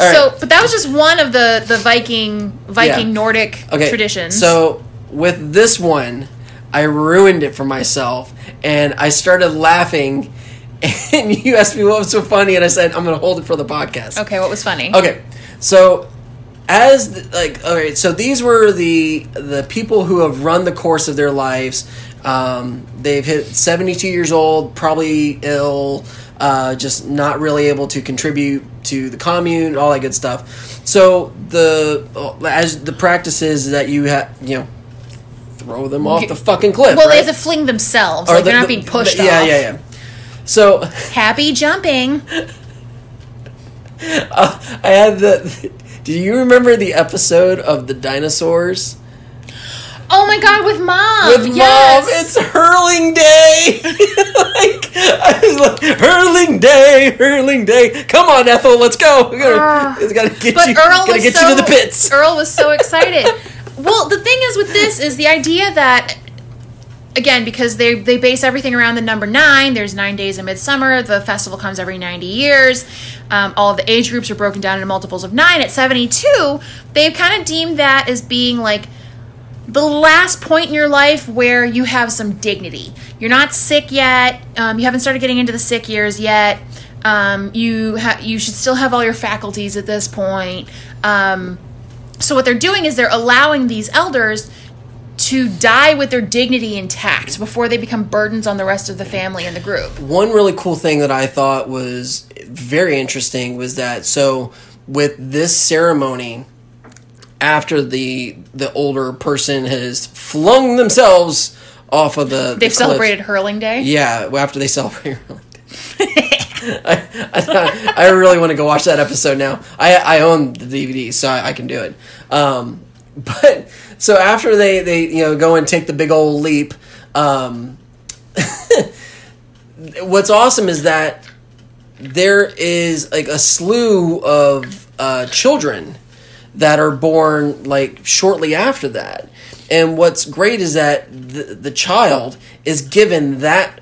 All so, but that was just one of the the Viking Viking Yeah. Nordic okay, traditions. So with this one, I ruined it for myself, and I started laughing. And you asked me what was so funny, and I said I'm going to hold it for the podcast. okay, what was funny? Okay, so as the, like all right, so these were the the people who have run the course of their lives. Um, they've hit 72 years old, probably ill, uh, just not really able to contribute to the commune, all that good stuff. So the as the practice is that you have you know throw them off the fucking cliff. well, right? they have to fling themselves. Or like the- they're not the- being pushed the- yeah, off. Yeah, yeah, So Happy jumping. uh, I had the. Do you remember the episode of the dinosaurs? Oh my god, with mom. With yes. mom, it's hurling day. like I was like, hurling day, hurling day. Come on, Ethel, let's go. We gotta, it's gotta get But you, Earl gotta get so you to the pits. Earl was so excited. well, the thing is with this is the idea that again because they they base everything around the number nine. There's nine days in midsummer. The festival comes every ninety years. Um, all of the age groups are broken down into multiples of nine. At seventy two, they've kind of deemed that as being like the last point in your life where you have some dignity. You're not sick yet. Um, you haven't started getting into the sick years yet. Um, you ha- you should still have all your faculties at this point. Um, so what they're doing is they're allowing these elders to die with their dignity intact before they become burdens on the rest of the family and the group. One really cool thing that I thought was very interesting was that so with this ceremony, after the the older person has flung themselves off of the the They've cliff- celebrated hurling day. Yeah, after they celebrate. I, I, I really want to go watch that episode now. I, I own the DVD, so I, I can do it. Um, but so after they, they you know go and take the big old leap, um, what's awesome is that there is like a slew of uh, children that are born like shortly after that. And what's great is that the, the child is given that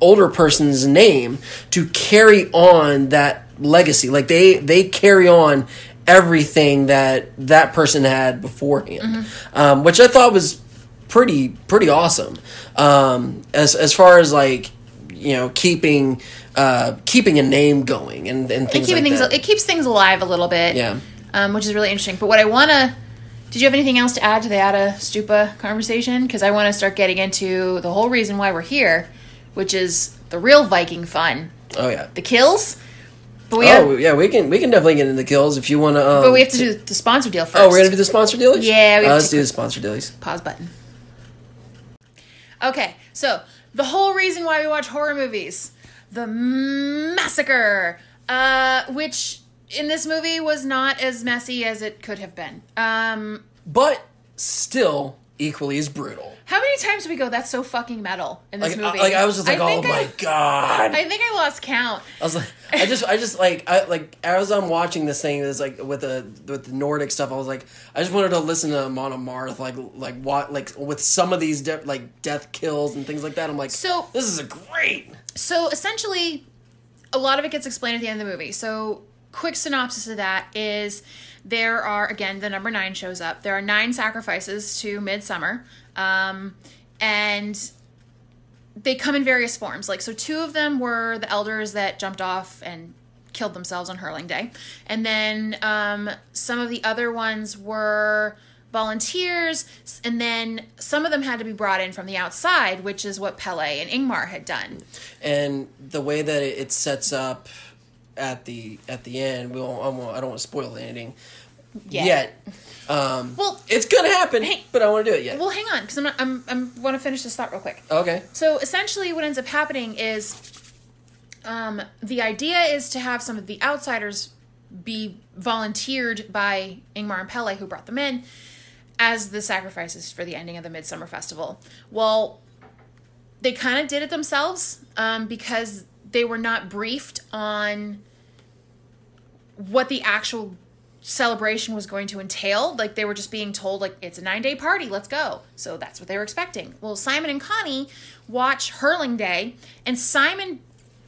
older person's name to carry on that legacy. Like they they carry on everything that that person had beforehand, um, which I thought was pretty pretty awesome. Um, as as far as like you know keeping uh, keeping a name going and and things like things, that. it keeps things alive a little bit. Yeah. Um, which is really interesting. But what I want to. Did you have anything else to add to the Ättestupa conversation? Because I want to start getting into the whole reason why we're here, which is the real Viking fun, oh yeah. the kills. But we oh have, yeah, we can we can definitely get into the kills if you want to. Um, but we have to do the sponsor deal first. Oh, we're gonna do the sponsor deals. Yeah, we Uh, have let's to- do the sponsor deals. pause button. Okay, so the whole reason why we watch horror movies, the massacre, uh, which in this movie was not as messy as it could have been. Um, But still equally as brutal. how many times do we go? That's so fucking metal in this Like, movie. I, like I was just like, I oh my I, god. I think I lost count. I was like, I just, I just like, I like as I'm watching this thing, it's like with the with the Nordic stuff. I was like, I just wanted to listen to Amon Amarth, like like what like with some of these de- like death kills and things like that. I'm like, So- this is a great. So essentially, a lot of it gets explained at the end of the movie. So, quick synopsis of that is there are, again, the number nine shows up. There are nine sacrifices to Midsummer. Um, and they come in various forms. Like, so two of them were the elders that jumped off and killed themselves on Hurling Day. And then um, some of the other ones were volunteers. And then some of them had to be brought in from the outside, which is what Pelle and Ingmar had done. and the way that it, it sets up at the at the end, we won't, I, won't, I don't want to spoil the ending Yeah. yet. Um, Well, it's gonna happen, Hey. but I want to do it yet. well, hang on, because I'm not, I'm I'm want to finish this thought real quick. okay. So essentially, what ends up happening is, um, the idea is to have some of the outsiders be volunteered by Ingmar and Pelle, who brought them in, as the sacrifices for the ending of the Midsummer Festival. Well, they kind of did it themselves um, because they were not briefed on what the actual celebration was going to entail. Like they were just being told, like it's a nine day party, let's go. So that's what they were expecting. Well, Simon and Connie watch Hurling Day, and Simon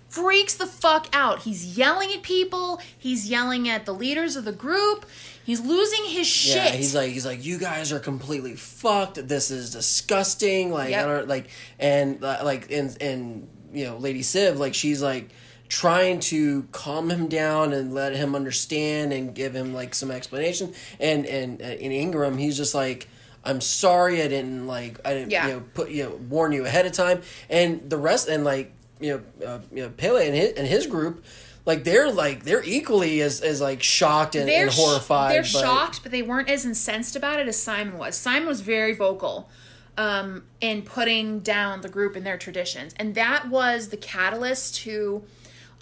freaks the fuck out. He's yelling at people. He's yelling at the leaders of the group. He's losing his shit. Yeah, he's like he's like you guys are completely fucked. This is disgusting. Like Yep. I don't like and uh, like and and you know Lady Siv like she's like trying to calm him down and let him understand and give him like some explanation. And and uh, in Ingram he's just like I'm sorry I didn't like I didn't Yeah. you know put you know warn you ahead of time. And the rest and like you know uh, you know Pelle and his and his group. Like they're like they're equally as, as like shocked and, and sh- horrified. They're but- shocked, but they weren't as incensed about it as Simon was. Simon was very vocal um, in putting down the group and their traditions, and that was the catalyst to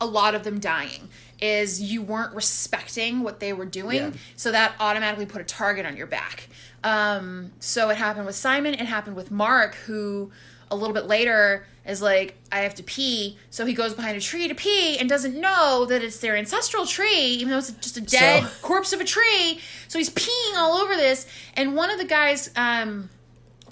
a lot of them dying. Is you weren't respecting what they were doing, Yeah. so that automatically put a target on your back. Um, so it happened with Simon. It happened with Mark, who a little bit later is like, I have to pee. So he goes behind a tree to pee and doesn't know that it's their ancestral tree, even though it's just a dead So- corpse of a tree. So he's peeing all over this. And one of the guys, um,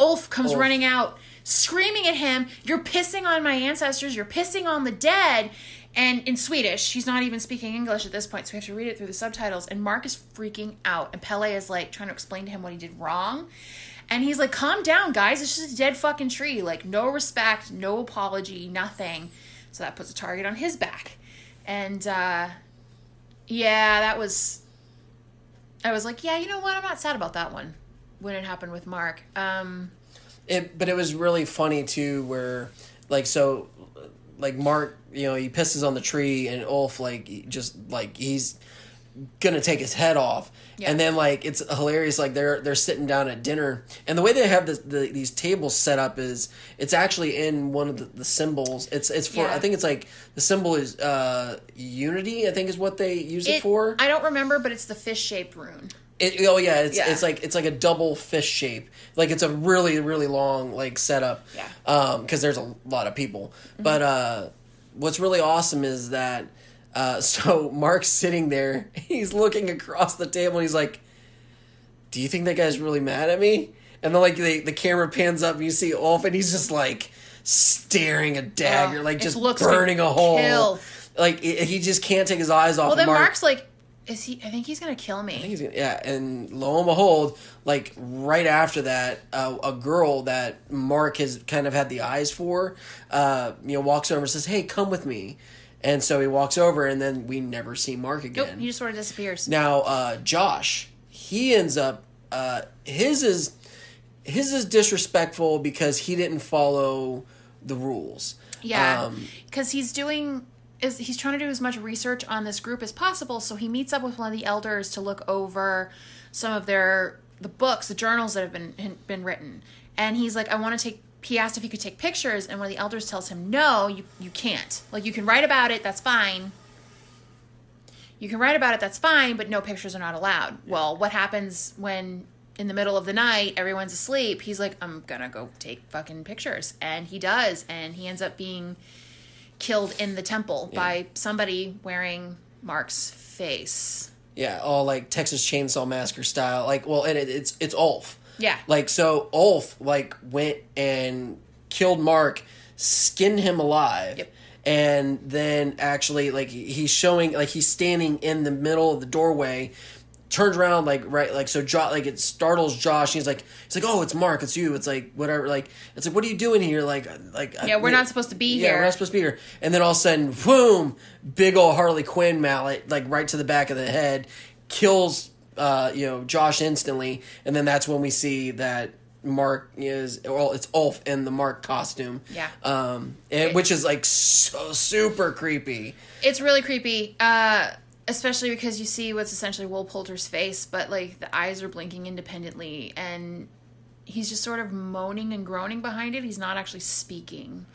Ulf, comes Ulf. running out, screaming at him, You're pissing on my ancestors, you're pissing on the dead. And in Swedish, he's not even speaking English at this point, so we have to read it through the subtitles. And Mark is freaking out, and Pelle is like trying to explain to him what he did wrong. And he's like, calm down, guys. It's just a dead fucking tree. Like, no respect, no apology, nothing. So that puts a target on his back. And, uh, yeah, that was. I was like, yeah, you know what? I'm not sad about that one when it happened with Mark. Um, It, but it was really funny too, where like so, like Mark, you know, he pisses on the tree, and Ulf like just like he's gonna take his head off, Yeah. and then like it's hilarious. Like they're they're sitting down at dinner, and the way they have this, the, these tables set up is it's actually in one of the, the symbols. It's it's for Yeah. I think it's like the symbol is uh unity. I think is what they use it, it, for. I don't remember, but it's the fish shaped rune. It, oh yeah, it's Yeah. it's like it's like a double fish shape. Like it's a really really long like setup. Yeah. Um, because there's a lot of people. But uh, what's really awesome is that uh, so Mark's sitting there, he's looking across the table, and he's like, "Do you think that guy's really mad at me?" And then like the the camera pans up, and you see Ulf, and he's just like staring a dagger, Ugh, like it just looks burning a hole. kill. Like he he just can't take his eyes off. Well, then Mark. Mark's like, is he? I think he's gonna kill me. He's gonna- yeah, and lo and behold, like right after that, uh, a girl that Mark has kind of had the eyes for, uh, you know, walks over and says, "Hey, come with me," and so he walks over, and then we never see Mark again. Nope, he just sort of disappears. Now, uh, Josh, he ends up uh, his is his is disrespectful because he didn't follow the rules. Yeah, Um, because he's doing is he's trying to do as much research on this group as possible. So he meets up with one of the elders to look over some of their the books, the journals that have been been written, and he's like, I want to take. He asked if he could take pictures, and one of the elders tells him, "No, you you can't. Like you can write about it, that's fine." You can write about it, that's fine, but no pictures are not allowed. Well, what happens when in the middle of the night everyone's asleep? He's like, I'm gonna go take fucking pictures. And he does, and he ends up being killed in the temple by somebody wearing Mark's face. Yeah, all like Texas Chainsaw Massacre style. Like, well, and it, it's it's Ulf. Yeah. Like so, Ulf like went and killed Mark, skinned him alive, Yep. and then actually like he's showing like he's standing in the middle of the doorway. Turns around like right like so jo- like it startles Josh. He's like he's like oh it's Mark it's you it's like whatever like it's like what are you doing here like like Yeah, we're not supposed to be here. yeah, here. we're not supposed to be here. And then all of a sudden, boom, big old Harley Quinn mallet, like right to the back of the head, kills uh, you know, Josh instantly, and then that's when we see that Mark is well, it's Ulf in the Mark costume. Yeah. Um and, which is like so super creepy. It's really creepy, uh, especially because you see what's essentially Will Poulter's face, but like the eyes are blinking independently, and he's just sort of moaning and groaning behind it. He's not actually speaking.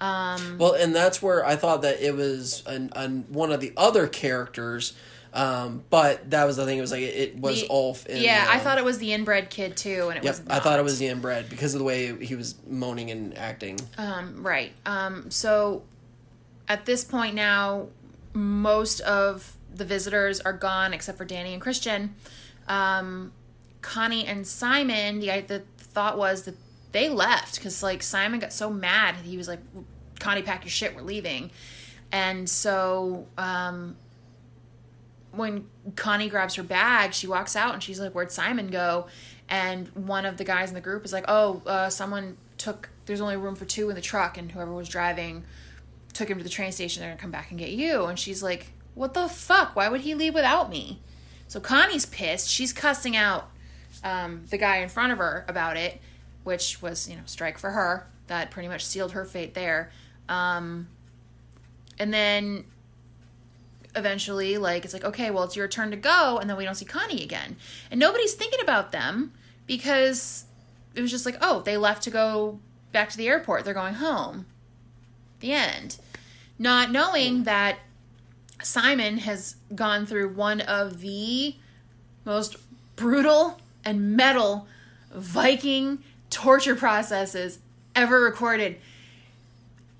Well, and that's where I thought that it was an, an one of the other characters Um, but that was the thing. It was like it, it was The- Ulf. In, yeah, I um, thought it was the inbred kid too, and it Yep, was. I thought it was the inbred because of the way he was moaning and acting. Um, right. Um, so at this point now, most of the visitors are gone except for Dani and Christian. Um, Connie and Simon, the, the thought was that they left because like Simon got so mad. He was like, Connie, pack your shit, we're leaving. And so um, when Connie grabs her bag, she walks out and she's like, "Where'd Simon go?" And one of the guys in the group is like, "Oh, uh, someone took. There's only room for two in the truck, and whoever was driving took him to the train station. They're gonna come back and get you." And she's like, "What the fuck? Why would he leave without me?" So Connie's pissed. She's cussing out um, the guy in front of her about it, which was you know strike for her. That pretty much sealed her fate there. Um, and then eventually like it's like okay well it's your turn to go and then we don't see connie again and nobody's thinking about them because it was just like oh they left to go back to the airport they're going home the end not knowing that simon has gone through one of the most brutal and metal viking torture processes ever recorded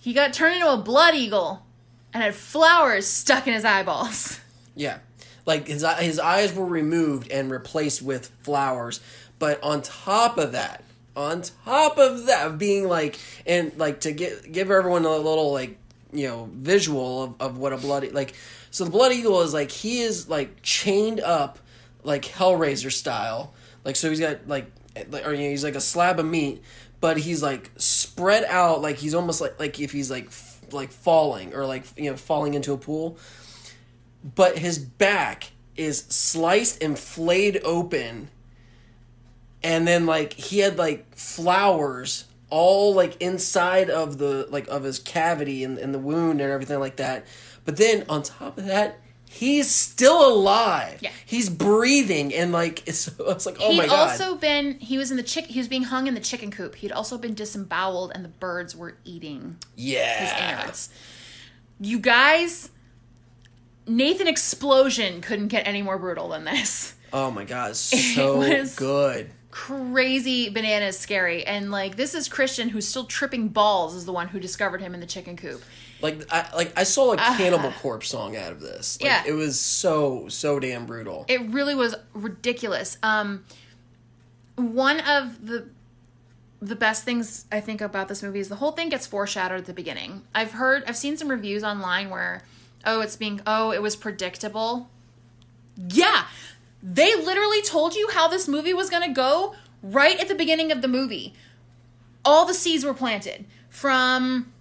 he got turned into a blood eagle and had flowers stuck in his eyeballs. Yeah, like his his eyes were removed and replaced with flowers. But on top of that, on top of that, being like and like to give give everyone a little like you know visual of, of what a bloody like. So the blood eagle is like he is like chained up like Hellraiser style. Like so he's got like or you know, he's like a slab of meat, but he's like spread out like he's almost like like if he's like f- like falling or like you know falling into a pool but his back is sliced and flayed open and then like he had like flowers all like inside of the like of his cavity and, and the wound and everything like that but then on top of that he's still alive Yeah. he's breathing and like it's, it's like oh He'd my god also been he was in the chick he was being hung in the chicken coop. He'd also been disemboweled and the birds were eating yeah. his innards. You guys Nathan Explosion couldn't get any more brutal than this. oh my god so was- good Crazy bananas scary. And like this is Christian who's still tripping balls is the one who discovered him in the chicken coop. like I like I saw a Cannibal Corpse song out of this. Like, Yeah. it was so so damn brutal. it really was ridiculous. Um, one of the the best things I think about this movie is the whole thing gets foreshadowed at the beginning. I've heard, I've seen some reviews online where, oh, it's being, oh, it was predictable. Yeah, they literally told you how this movie was going to go right at the beginning of the movie. All the seeds were planted from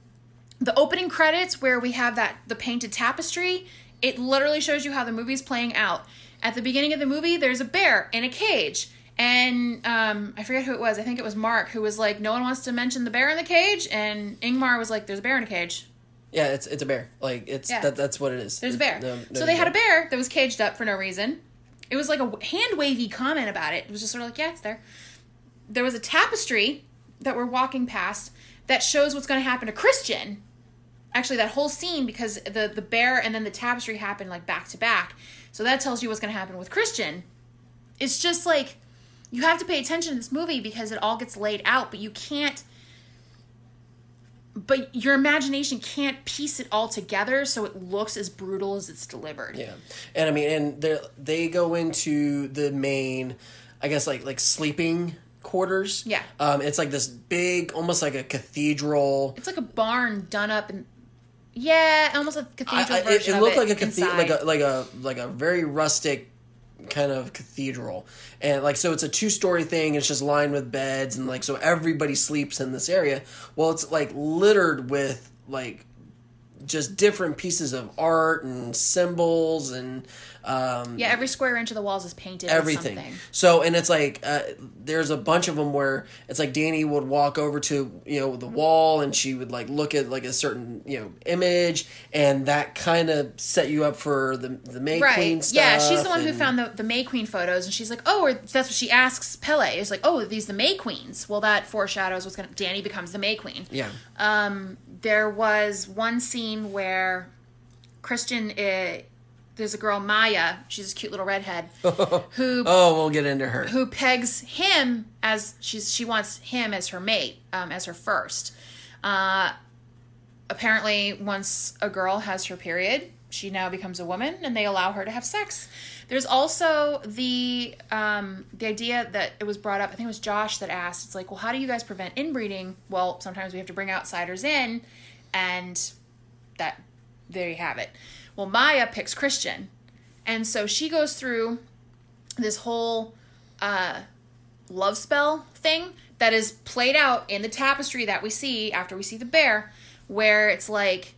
the opening credits where we have that the painted tapestry it literally shows you how the movie's playing out at the beginning of the movie there's a bear in a cage and um, i forget who it was i think it was mark who was like no one wants to mention the bear in the cage and ingmar was like there's a bear in a cage Yeah, it's it's a bear. Like it's Yeah. that that's what it is. there's a bear No- so no- they had a bear that was caged up for no reason it was like a hand wavy comment about it. It was just sort of like yeah it's there. There was a tapestry that we're walking past that shows what's going to happen to christian. Actually that whole scene because the the bear and then the tapestry happened like back to back. So that tells you what's going to happen with christian. It's just like you have to pay attention to this movie because it all gets laid out but you can't but your imagination can't piece it all together so it looks as brutal as it's delivered Yeah, and I mean, and they they go into the main, I guess like like sleeping quarters. Yeah. um, it's like this big, almost like a cathedral. it's like a barn done up and yeah almost a cathedral I- I- it, it looked it like a cathedral, like a like a like a very rustic kind of cathedral, and like so it's a two story thing. It's just lined with beds, and like so everybody sleeps in this area. Well, it's like littered with like just different pieces of art and symbols and um, yeah every square inch of the walls is painted everything. So, and it's like uh, there's a bunch of them where it's like Dani would walk over to you know the wall and she would like look at like a certain you know image, and that kind of set you up for the the May Queen stuff. yeah she's the one who found the, the may queen photos and she's like oh or that's what she asks pelle it's like oh are these the may queens well that foreshadows what's gonna dani becomes the may queen yeah. Um, there was one scene where Christian uh, there's a girl Maya. She's a cute little redhead who Oh, we'll get into her. who pegs him as she's she wants him as her mate, um, as her first. Uh, apparently, once a girl has her period, she now becomes a woman, and they allow her to have sex. There's also the um, the idea that it was brought up. I think it was Josh that asked. It's like, well, how do you guys prevent inbreeding? Well, sometimes we have to bring outsiders in, and that there you have it. Well, Maya picks Christian, and so she goes through this whole uh, love spell thing that is played out in the tapestry that we see after we see the bear, where it's like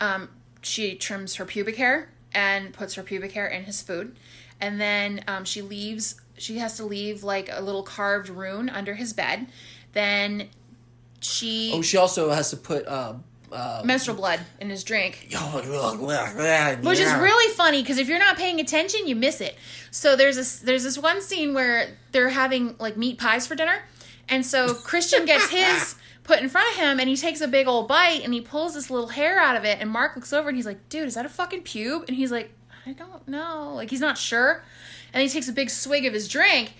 um, she trims her pubic hair and puts her pubic hair in his food, and then um, she leaves. She has to leave like a little carved rune under his bed. Then she Oh, she also has to put uh, uh, menstrual blood in his drink. which is really funny because if you're not paying attention, you miss it. So there's this there's this one scene where they're having like meat pies for dinner, and so Christian gets his put in front of him, and he takes a big old bite, and he pulls this little hair out of it, and Mark looks over and he's like, "Dude, is that a fucking pube?" And he's like, "I don't know," like he's not sure, and he takes a big swig of his drink.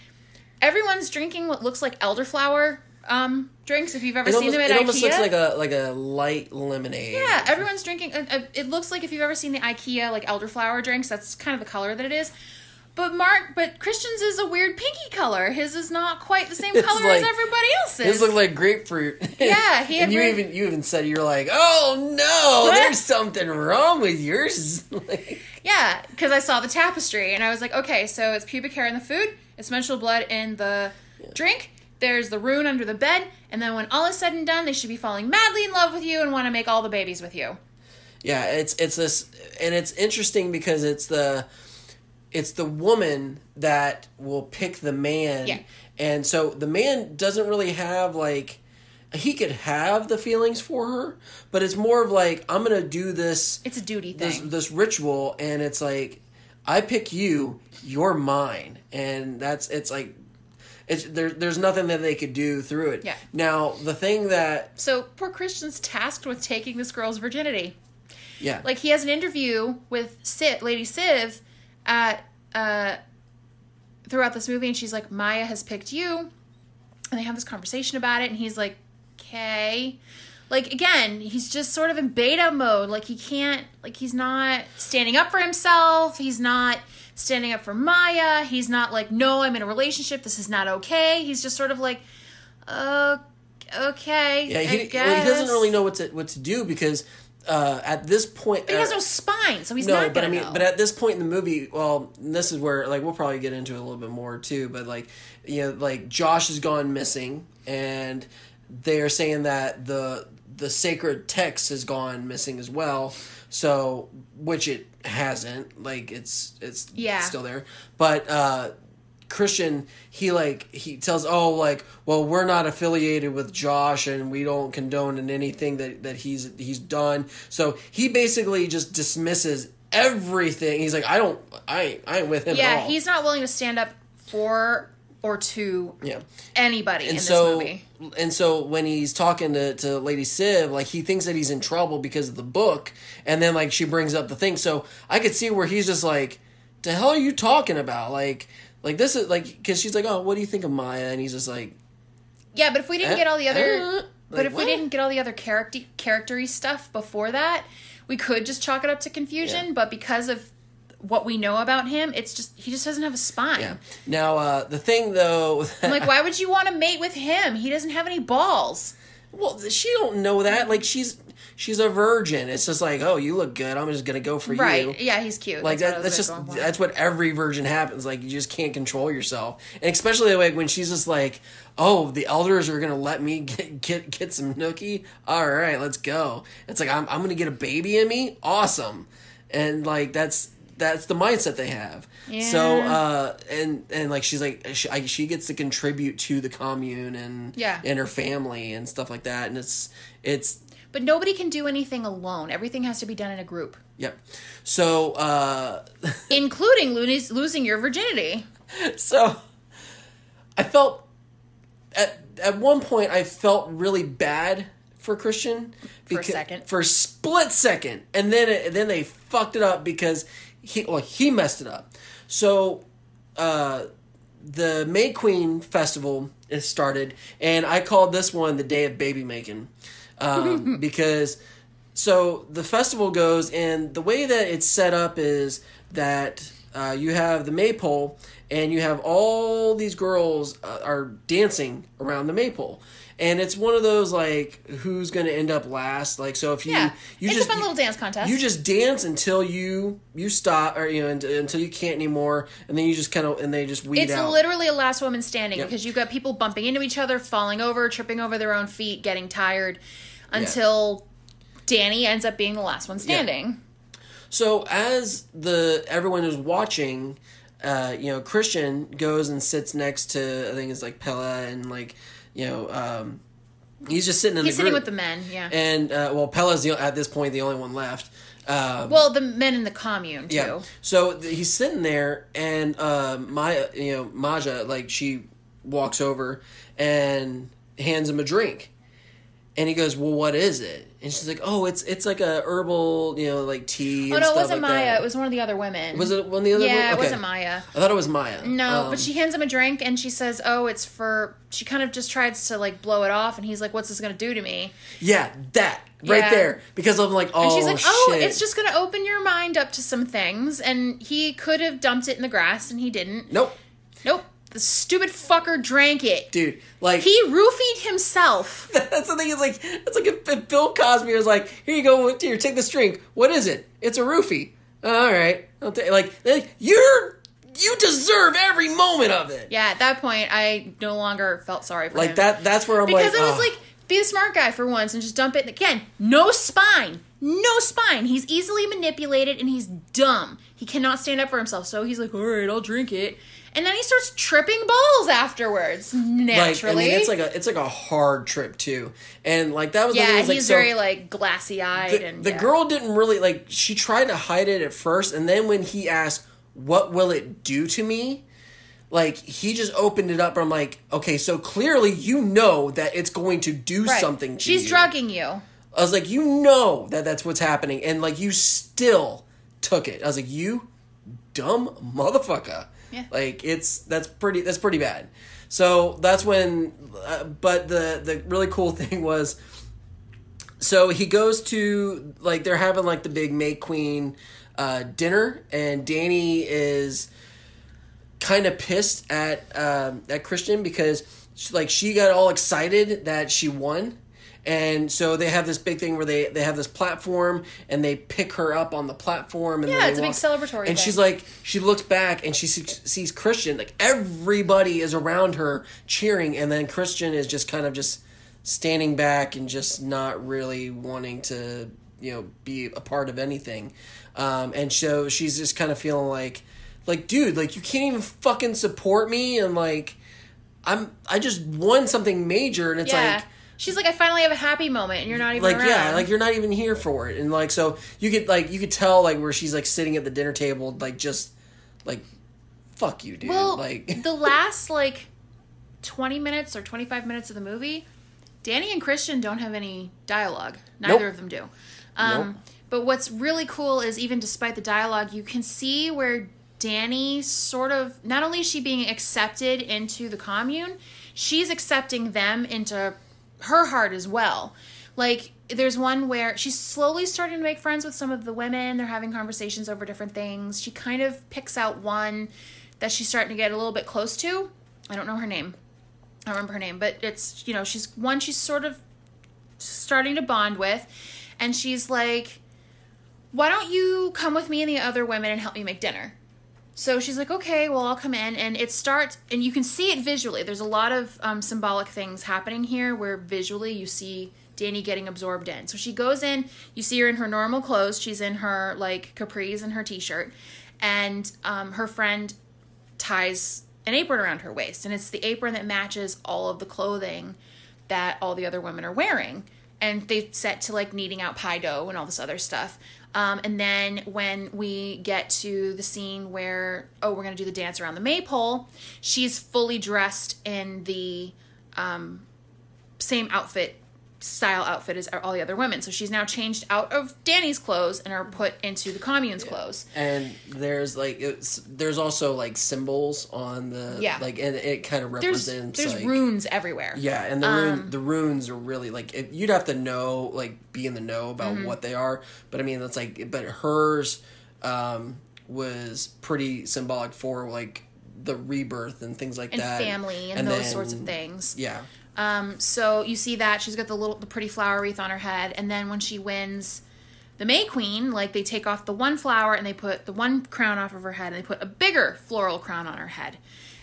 Everyone's drinking what looks like elderflower um, drinks. If you've ever It seen almost, them at it IKEA, almost looks like a like a light lemonade. yeah, everyone's drinking. Uh, uh, it looks like if you've ever seen the IKEA like elderflower drinks, that's kind of the color that it is. But Mark, but Christian's is a weird pinky color. His is not quite the same It's color as everybody else's. This looked like grapefruit. Yeah, he and you weird- even you even said you're like, oh no, What? there's something wrong with yours. Like, yeah, because I saw the tapestry and I was like, okay, so it's pubic hair in the food, it's menstrual blood in the drink. There's the rune under the bed, and then when all is said and done, they should be falling madly in love with you and want to make all the babies with you. yeah, it's it's this, and it's interesting because it's the it's the woman that will pick the man, Yeah. and so the man doesn't really have like he could have the feelings for her, but it's more of like I'm gonna do this It's a duty this thing. this ritual and it's like I pick you, you're mine, and that's it's like it's there. There's nothing that they could do through it. Yeah. Now the thing that so poor Christian's tasked with taking this girl's virginity. yeah like he has an interview with Siv, Lady Siv at uh throughout this movie and she's like Maya has picked you and they have this conversation about it and he's like okay like again he's just sort of in beta mode like he can't like he's not standing up for himself he's not standing up for Maya he's not like no I'm in a relationship this is not okay he's just sort of like uh, okay yeah he, well, he doesn't really know what to what to do because uh, at this point but he has uh, no spine so he's no, not but I mean, know. but at this point in the movie, well, this is where like we'll probably get into it a little bit more too. But like, you know, like Josh has gone missing, and they're saying that the the sacred text has gone missing as well. So, which it hasn't. Like, it's it's Yeah. still there, but. uh Christian, he like he tells, oh, like, well, we're not affiliated with Josh, and we don't condone in anything that that he's he's done. So he basically just dismisses everything. He's like, I don't, I I ain't with him. Yeah, he's not willing to stand up for or to yeah. anybody in And this so, movie. and so when he's talking to, to Lady Siv, like he thinks that he's in trouble because of the book, and then like she brings up the thing. So I could see where he's just like, "The hell are you talking about?" Like, like this is like because she's like, "Oh, what do you think of Maya?" And he's just like, Yeah, but if we didn't Eh, get all the other, eh, but if what? we didn't get all the other character charactery stuff before that, we could just chalk it up to confusion. Yeah. But because of what we know about him, it's just he just doesn't have a spine. "Yeah." Now uh, the thing though, I'm like, why would you want to mate with him? He doesn't have any balls. well, she don't know that. Like she's she's a virgin. It's just like, oh, you look good. I'm just gonna go for you. Right? Yeah, he's cute. like what I that, that's just that's what every virgin happens like you just can't control yourself and especially like when she's just like oh the elders are gonna let me get get, get some nookie all right let's go it's like I'm, I'm gonna get a baby in me awesome and like that's that's the mindset they have so uh and and like she's like she, I, she gets to contribute to the commune and Yeah. and her family and stuff like that and it's it's But nobody can do anything alone. Everything has to be done in a group, yep so uh including losing losing your virginity. so I felt at at one point I felt really bad for Christian For a second. for a split second, and then it, then they fucked it up because he well he messed it up. So uh, the May Queen festival is started, and I called this one the day of baby making um, because so the festival goes, and the way that it's set up is that uh, you have the maypole, and you have all these girls uh, are dancing around the maypole. And it's one of those like who's going to end up last. Like so, if you Yeah. you It's a just fun little dance contest. you just dance until you you stop or you know until you can't anymore, and then you just kind of and they just weed It's out. literally a last woman standing Yep. because you've got people bumping into each other, falling over, tripping over their own feet, getting tired until Dani ends up being the last one standing. So as the everyone is watching, uh, you know, Christian goes and sits next to I think it's like Pelle and like you know um, he's just sitting in He's the sitting group. with the men, yeah. and uh, well Pelle's the, at this point the only one left. Um, well, the men in the commune too. yeah. So th- he's sitting there, and uh, Maja, you know, Maja, like she walks over and hands him a drink, and he goes, "Well, what is it?" And she's like, "Oh, it's it's like a herbal, you know, like tea." Oh no, it wasn't like Maja. that." It was one of the other women. Was it one of the other? Yeah, one? it wasn't Maja. I thought it was Maja. No, Um, but she hands him a drink and she says, "Oh, it's for." She kind of just tries to like blow it off, and he's like, "What's this gonna do to me?" Yeah, that right Yeah. there because I'm like, oh, And she's like, "Oh, shit. it's just gonna open your mind up to some things." And he could have dumped it in the grass, and he didn't. nope, Nope. The stupid fucker drank it. dude. Like He roofied himself. That's the thing. Is like it's like if, if Bill Cosby was like, "Here you go, here, take this drink. What is it? It's a roofie. all right, I'll take." Like you're you deserve every moment of it. Yeah, at that point, I no longer felt sorry for him. Like that. That's where I'm because like, it was "Ah." like be the smart guy for once and just dump it again. No spine, no spine. He's easily manipulated and he's dumb. He cannot stand up for himself. So he's like, all right, I'll drink it, and then he starts tripping balls afterwards. like Naturally, I mean, it's like a it's like a hard trip too, and like that was the thing, yeah, like, he's so- very like glassy eyed the, and the yeah. girl didn't really like she tried to hide it at first and then when he asked what will it do to me like he just opened it up i'm like okay so clearly you know that it's going to do Right. something to She's you drugging you. i was like you know that that's what's happening and like you still took it i was like you dumb motherfucker Yeah. like it's that's pretty that's pretty bad so that's when uh, but the the really cool thing was so he goes to like they're having like the big May Queen uh, dinner, and Dani is kind of pissed at um, at Christian because she, like she got all excited that she won. And so they have this big thing where they, they have this platform and they pick her up on the platform and Yeah, it's they a big celebratory And thing. she's like, she looks back and she sees, sees Christian like everybody is around her cheering, and then Christian is just kind of just standing back and just not really wanting to you know be a part of anything um, and so she's just kind of feeling like like dude like you can't even fucking support me and like i'm i just won something major and it's Yeah. like She's like, I finally have a happy moment, and you're not even like around. yeah like you're not even here for it and like so you could like you could tell like where she's like sitting at the dinner table like just like fuck you dude Well, like the last like 20 minutes or 25 minutes of the movie, Dani and Christian don't have any dialogue. Neither Nope. of them do. Um, Nope. But what's really cool is even despite the dialogue, you can see where Dani sort of not only is she being accepted into the commune, she's accepting them into her heart as well. Like there's one where she's slowly starting to make friends with some of the women. They're having conversations over different things. She kind of picks out one that she's starting to get a little bit close to. I don't know her name. I remember her name, but it's you know she's one she's sort of starting to bond with, and she's like, "Why don't you come with me and the other women and help me make dinner?" So she's like, "Okay, well I'll come in," and it starts, and you can see it visually. There's a lot of um, symbolic things happening here, where visually you see Dani getting absorbed in. So she goes in, you see her in her normal clothes. She's in her like capris and her t-shirt, and um, her friend ties an apron around her waist and it's the apron that matches all of the clothing that all the other women are wearing and they set to like kneading out pie dough and all this other stuff um, and then when we get to the scene where oh we're gonna do the dance around the maypole she's fully dressed in the um, same outfit style outfit as all the other women. So she's now changed out of Dani's clothes and are put into the commune's clothes. and there's like it's there's also like symbols on the Yeah. like and it kind of represents there's like, runes everywhere. yeah and the rune, the runes are really like it, you'd have to know like be in the know about Mm-hmm. what they are but i mean that's like but hers um was pretty symbolic for like the rebirth and things like And that family and, those then- sorts of things. yeah Um, so you see that she's got the little the pretty flower wreath on her head, and then when she wins the May Queen, like they take off the one flower and they put the one crown off of her head, and they put a bigger floral crown on her head,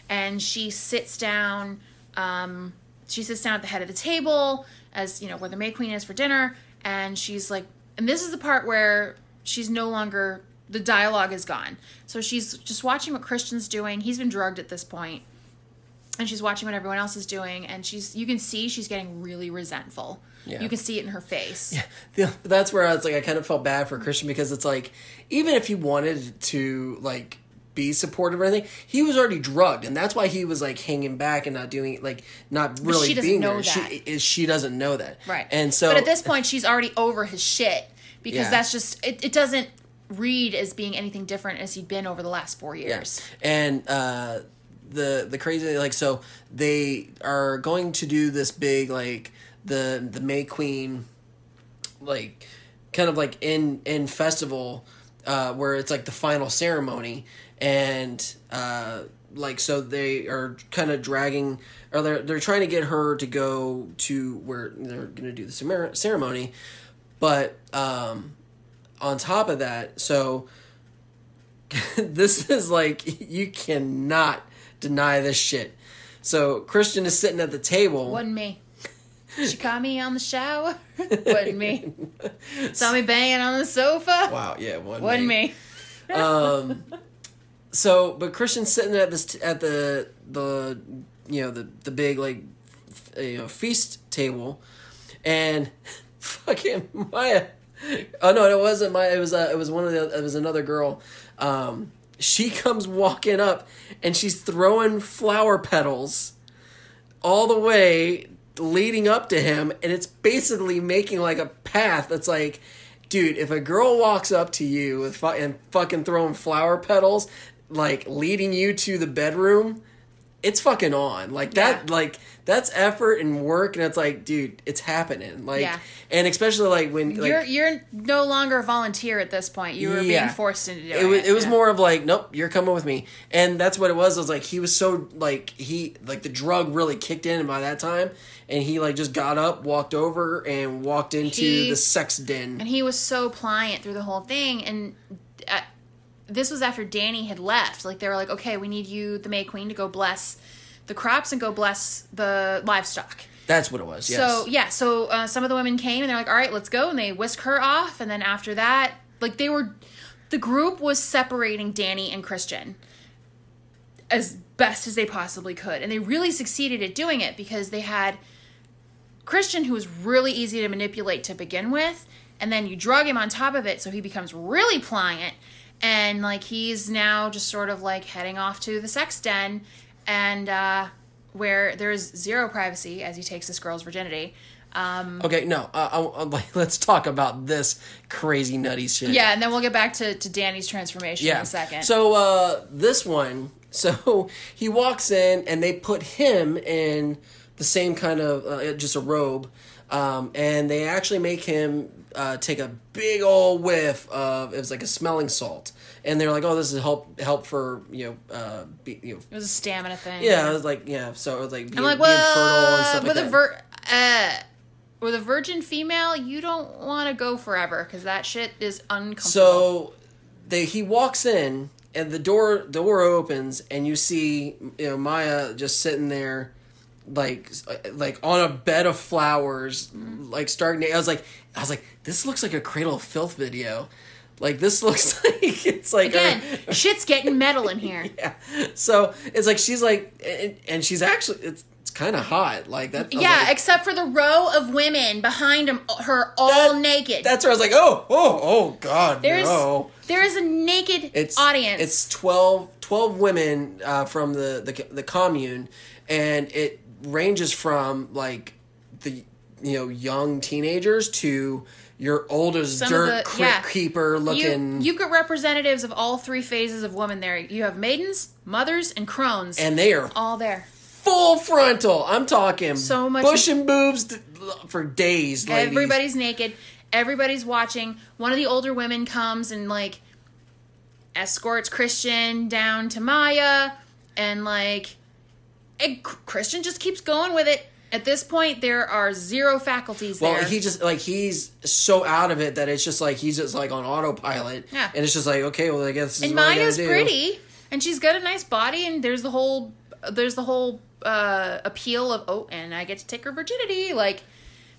and she sits down. Um, she sits down at the head of the table, as you know where the May Queen is for dinner, and she's like, and this is the part where she's no longer the dialogue is gone. So she's just watching what Christian's doing. He's been drugged at this point and she's watching what everyone else is doing and she's you can see she's getting really resentful Yeah. you can see it in her face Yeah, that's where I was like, I kind of felt bad for Christian because it's like, even if he wanted to like be supportive or anything, he was already drugged, and that's why he was like hanging back and not doing like not really she doesn't being know there. that. She she doesn't know that, right And so, but at this point she's already over his shit because Yeah. that's just it, it doesn't read as being anything different as he'd been over the last four yeah. years and uh, the the crazy like so they are going to do this big like the the May Queen like kind of like in in festival uh where it's like the final ceremony. And uh like so they are kind of dragging or they're they're trying to get her to go to where they're going to do the ceremony. But um on top of that so this is like you cannot deny this shit. So christian is sitting at the table. Wasn't me. She caught me on the shower. Wasn't me. Saw me banging on the sofa. Wow yeah one wasn't me. Um so but christian's sitting at this at the the you know the the big like f- you know feast table. And fucking maja oh no it wasn't maja. It was uh, it was one of the it was another girl. Um she comes walking up and she's throwing flower petals all the way leading up to him and it's basically making like a path that's like dude if a girl walks up to you with fu- and fucking throwing flower petals like leading you to the bedroom it's fucking on like that Yeah. like that's effort and work and it's like dude it's happening. Like Yeah. and especially like when like you're you're no longer a volunteer at this point. You were Yeah. being forced into doing it. was, it was Yeah. more of like nope you're coming with me. And that's what it was. It was like he was so like he like the drug really kicked in by that time and he like just got up walked over and walked into He- the sex den. And he was so pliant through the whole thing and uh, this was after dani had left. Like they were like okay we need you the may queen to go bless the crops and go bless the livestock that's what it was yes. so yeah so uh, some of the women came and they're like all right let's go and they whisk her off and then after that like they were the group was separating dani and christian as best as they possibly could and they really succeeded at doing it because they had Christian, who was really easy to manipulate to begin with, and then you drug him on top of it, so he becomes really pliant, and like he's now just sort of like heading off to the sex den, and uh, where there is zero privacy as he takes this girl's virginity. Um, okay no uh, I, I, like let's talk about this crazy nutty shit yeah, and then we'll get back to, to Dani's transformation in a second. So uh, this one, so he walks in and they put him in the same kind of uh, just a robe, um, and they actually make him uh, take a big old whiff of it was like a smelling salt, and they're like, oh, this is help help for you know, uh, be, you know. it was a stamina thing. Yeah, it was like yeah, so it was like being, I'm like, being fertile and stuff well, like that. a vir- uh, with a virgin female, you don't want to go forever because that shit is uncomfortable. So they he walks in and the door door opens and you see you know Maja just sitting there like like on a bed of flowers like starting to, I was like I was like this looks like a Cradle of Filth video. Like this looks like it's like Again, her- shit's getting metal in here. yeah. So it's like she's like and, and she's actually it's it's kind of hot like that. Yeah, like- except for the row of women behind him, her all That- naked. that's where I was like, oh, oh, oh, God, There's no. there is a naked it's audience. It's 12, 12 women uh, from the, the the commune, and it ranges from like the you know young teenagers to your oldest Some dirt the- yeah. keeper looking You, you get representatives of all three phases of women there. You have maidens, mothers, and crones. and they are all there. full frontal. I'm talking So much- bush and boobs for days. Ladies. Everybody's naked. Everybody's watching. One of the older women comes and like escorts Christian down to Maja, and like and Christian just keeps going with it. At this point, there are zero faculties Well, there. he just like he's so out of it that it's just like he's just like on autopilot. Yeah. and it's just like okay, well I guess this is and what I gotta do. pretty, and she's got a nice body, and there's the whole there's the whole uh, appeal of oh, and I get to take her virginity. Like,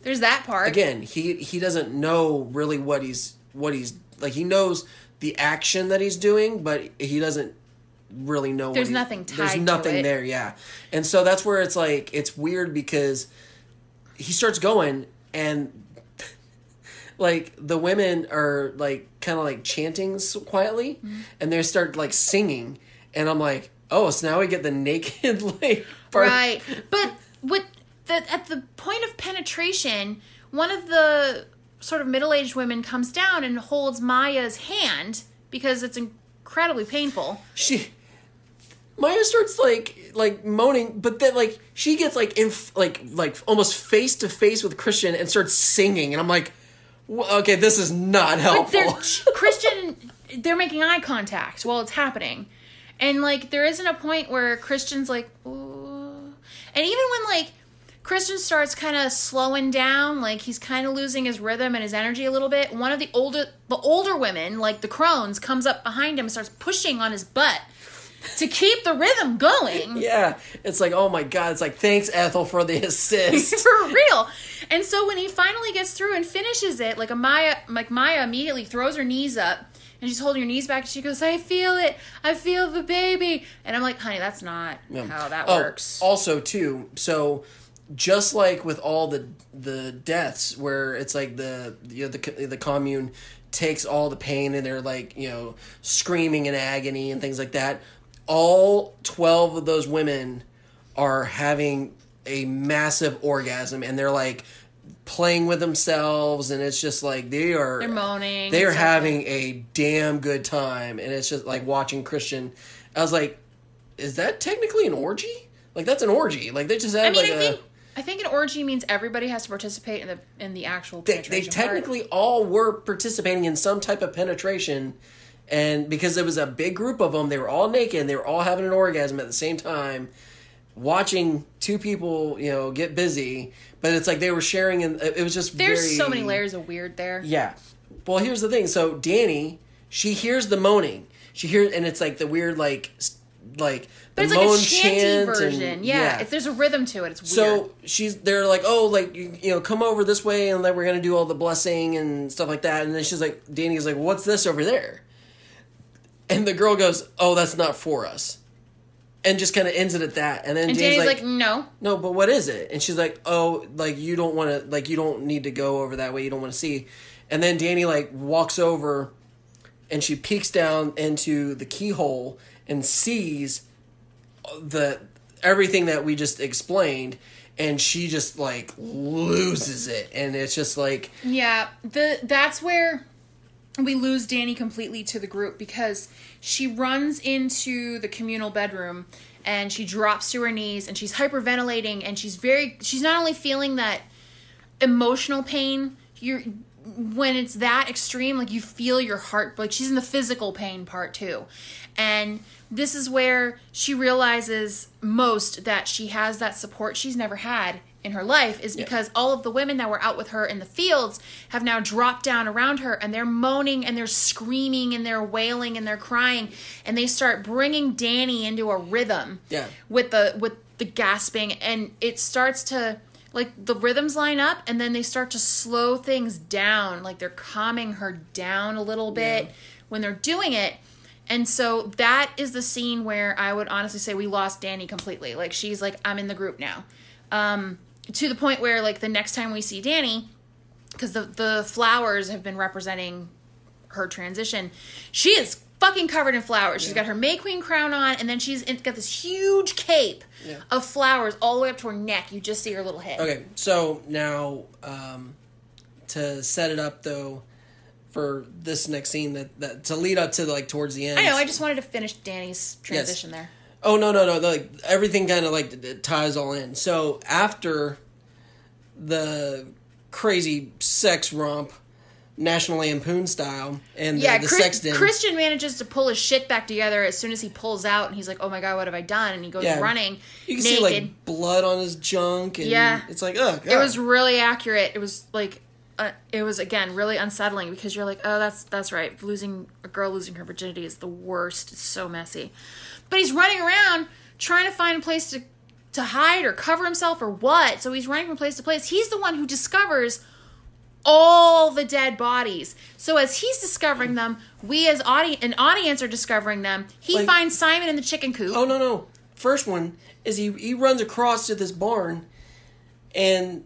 there's that part. Again, he he doesn't know really what he's what he's like. He knows the action that he's doing, but he doesn't really know. There's he- nothing tied There's nothing there, yeah. And so that's where it's like it's weird because he starts going and like the women are like kind of like chanting quietly, Mm-hmm. and they start like singing, and I'm like, oh, so now we get the naked like part. Right. But with the at the point of penetration, one of the sort of middle-aged women comes down and holds Maja's hand because it's incredibly painful. she Maja starts like like moaning, but then like she gets like in like like almost face to face with Christian and starts singing, and I'm like, okay, this is not But helpful. Christian they're making eye contact while it's happening. And like there isn't a point where Christian's like, Ooh. and even when like Christian starts kind of slowing down, like he's kind of losing his rhythm and his energy a little bit. One of the older the older women, like the crones, comes up behind him and starts pushing on his butt to keep the rhythm going. yeah, it's like oh my god, it's like thanks Ethel for the assist. for real. And so when he finally gets through and finishes it, like a Maja, like Maja immediately throws her knees up and she's holding her knees back. And she goes, "I feel it. I feel the baby." And I'm like, "Honey, that's not how that Oh, works." Also, too, so just like with all the the deaths, where it's like the you know, the the commune takes all the pain and they're like you know screaming in agony and things like that. All twelve of those women are having a massive orgasm and they're like playing with themselves and it's just like they are They're moaning they are having a damn good time and it's just like watching christian i was like is that technically an orgy like that's an orgy like they just had I mean, like I a think I think an orgy means everybody has to participate in the in the actual. they, they penetration part. technically all were participating in some type of penetration and because it was a big group of them they were all naked and they were all having an orgasm at the same time watching two people you know get busy but it's like they were sharing and it was just There's very- so many layers of weird there. yeah well here's the thing so dani she hears the moaning she hears and it's like the weird like like But the it's like a chanty chant version. and- yeah, If there's a rhythm to it. It's weird. so she's they're like, oh, like you, you know, come over this way, and then we're gonna do all the blessing and stuff like that. And then she's like, Dani's like, what's this over there? And the girl goes, oh, that's not for us, and just kind of ends it at that. And then and Dani's, like, like, no. no, but what is it? And she's like, oh, like you don't want to, like you don't need to go over that way. You don't want to see. And then Dani like walks over, and she peeks down into the keyhole and sees the everything that we just explained and she just like loses it and it's just like Yeah, the that's where we lose Dani completely to the group because she runs into the communal bedroom and she drops to her knees and she's hyperventilating and she's very she's not only feeling that emotional pain you're when it's that extreme like you feel your heart like she's in the physical pain part too. And this is where she realizes most that she has that support she's never had in her life is because all of the women that were out with her in the fields have now dropped down around her and they're moaning and they're screaming and they're wailing and they're crying and they start bringing Dani into a rhythm Yeah. with the with the gasping and it starts to like the rhythms line up and then they start to slow things down like they're calming her down a little bit Yeah. when they're doing it and so that is the scene where i would honestly say we lost dani completely like she's like i'm in the group now um to the point where like the next time we see dani because the the flowers have been representing her transition she is fucking covered in flowers. She's got her May Queen crown on, and then she's in, got this huge cape Yeah. of flowers all the way up to her neck. You just see her little head. Okay, so now um, to set it up though for this next scene that, that to lead up to like towards the end. I know. I just wanted to finish Dani's transition there. Oh no no no! Like everything kind of like ties all in. So after the crazy sex romp, National Lampoon style, and Yeah, the, the Chris- sex den. Christian manages to pull his shit back together as soon as he pulls out, and he's like, "Oh my god, what have I done?" And he goes Yeah. running you can naked. see like blood on his junk, and Yeah. it's like ugh. it was really accurate. It was like, uh, it was again really unsettling because you're like, "Oh, that's that's right. Losing a girl losing her virginity is the worst. It's so messy." But he's running around trying to find a place to to hide or cover himself or what. So he's running from place to place. He's the one who discovers all the dead bodies. So as he's discovering them, we as audi- an audience are discovering them. He Like- finds Simon in the chicken coop. Oh no no! First one is he he runs across to this barn, and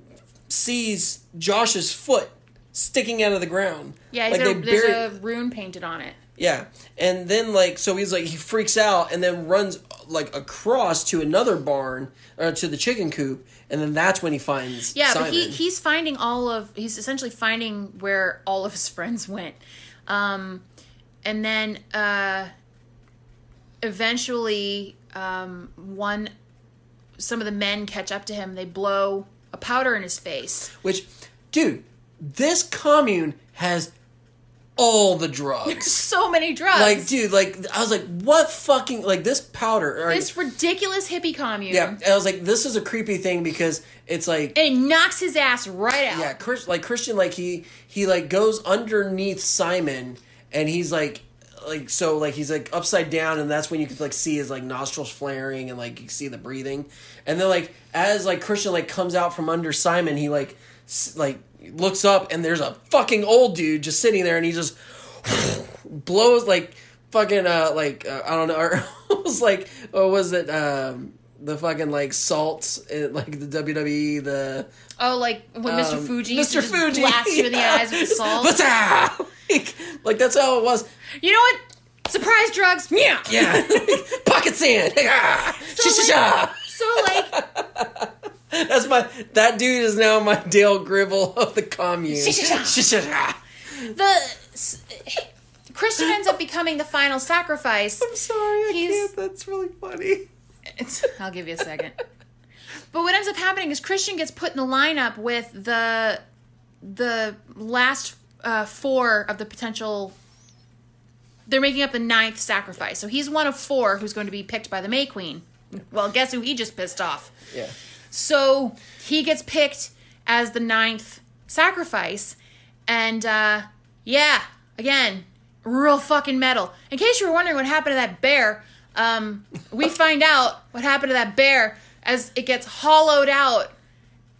sees Josh's foot sticking out of the ground. yeah, like there's, they a, there's buried- a rune painted on it. Yeah, and then like so he's like he freaks out and then runs like across to another barn or to the chicken coop, and then that's when he finds Yeah, Simon. but he he's finding all of he's essentially finding where all of his friends went, um, and then uh, eventually um, one some of the men catch up to him. They blow a powder in his face. Which, dude, this commune has all the drugs. So many drugs. like, dude, like I was like, what fucking like this powder? Or, this ridiculous hippie commune. yeah, and I was like, this is a creepy thing because it's like and it knocks his ass right out. yeah, Chris, like Christian, like he he like goes underneath Simon, and he's like like so like he's like upside down, and that's when you can like see his like nostrils flaring and like you see the breathing, and then like as like Christian like comes out from under Simon, he like s- like looks up, and there's a fucking old dude just sitting there, and he just blows like fucking uh like uh, I don't know, or it was like what was it um. The fucking like salts, in, like the WWE, the Oh, like when Mr. um, Fuji Mr. Fuji blast you in the eyes with salt. Like, like that's how it was. You know what? Surprise drugs. Yeah. Yeah, pocket sand. So, Sha-sha-sha. So like That's my. That dude is now my Dale Gribble of the commune. The Christian ends up becoming the final sacrifice. I'm sorry, I He's- can't. That's really funny. It's, I'll give you a second. But what ends up happening is Christian gets put in the lineup with the the last uh, four of the potential. They're making up the ninth sacrifice, so he's one of four who's going to be picked by the May Queen. Well, guess who he just pissed off? Yeah. So he gets picked as the ninth sacrifice, and uh, yeah, again, real fucking metal. In case you were wondering what happened to that bear, um, we find out what happened to that bear as it gets hollowed out,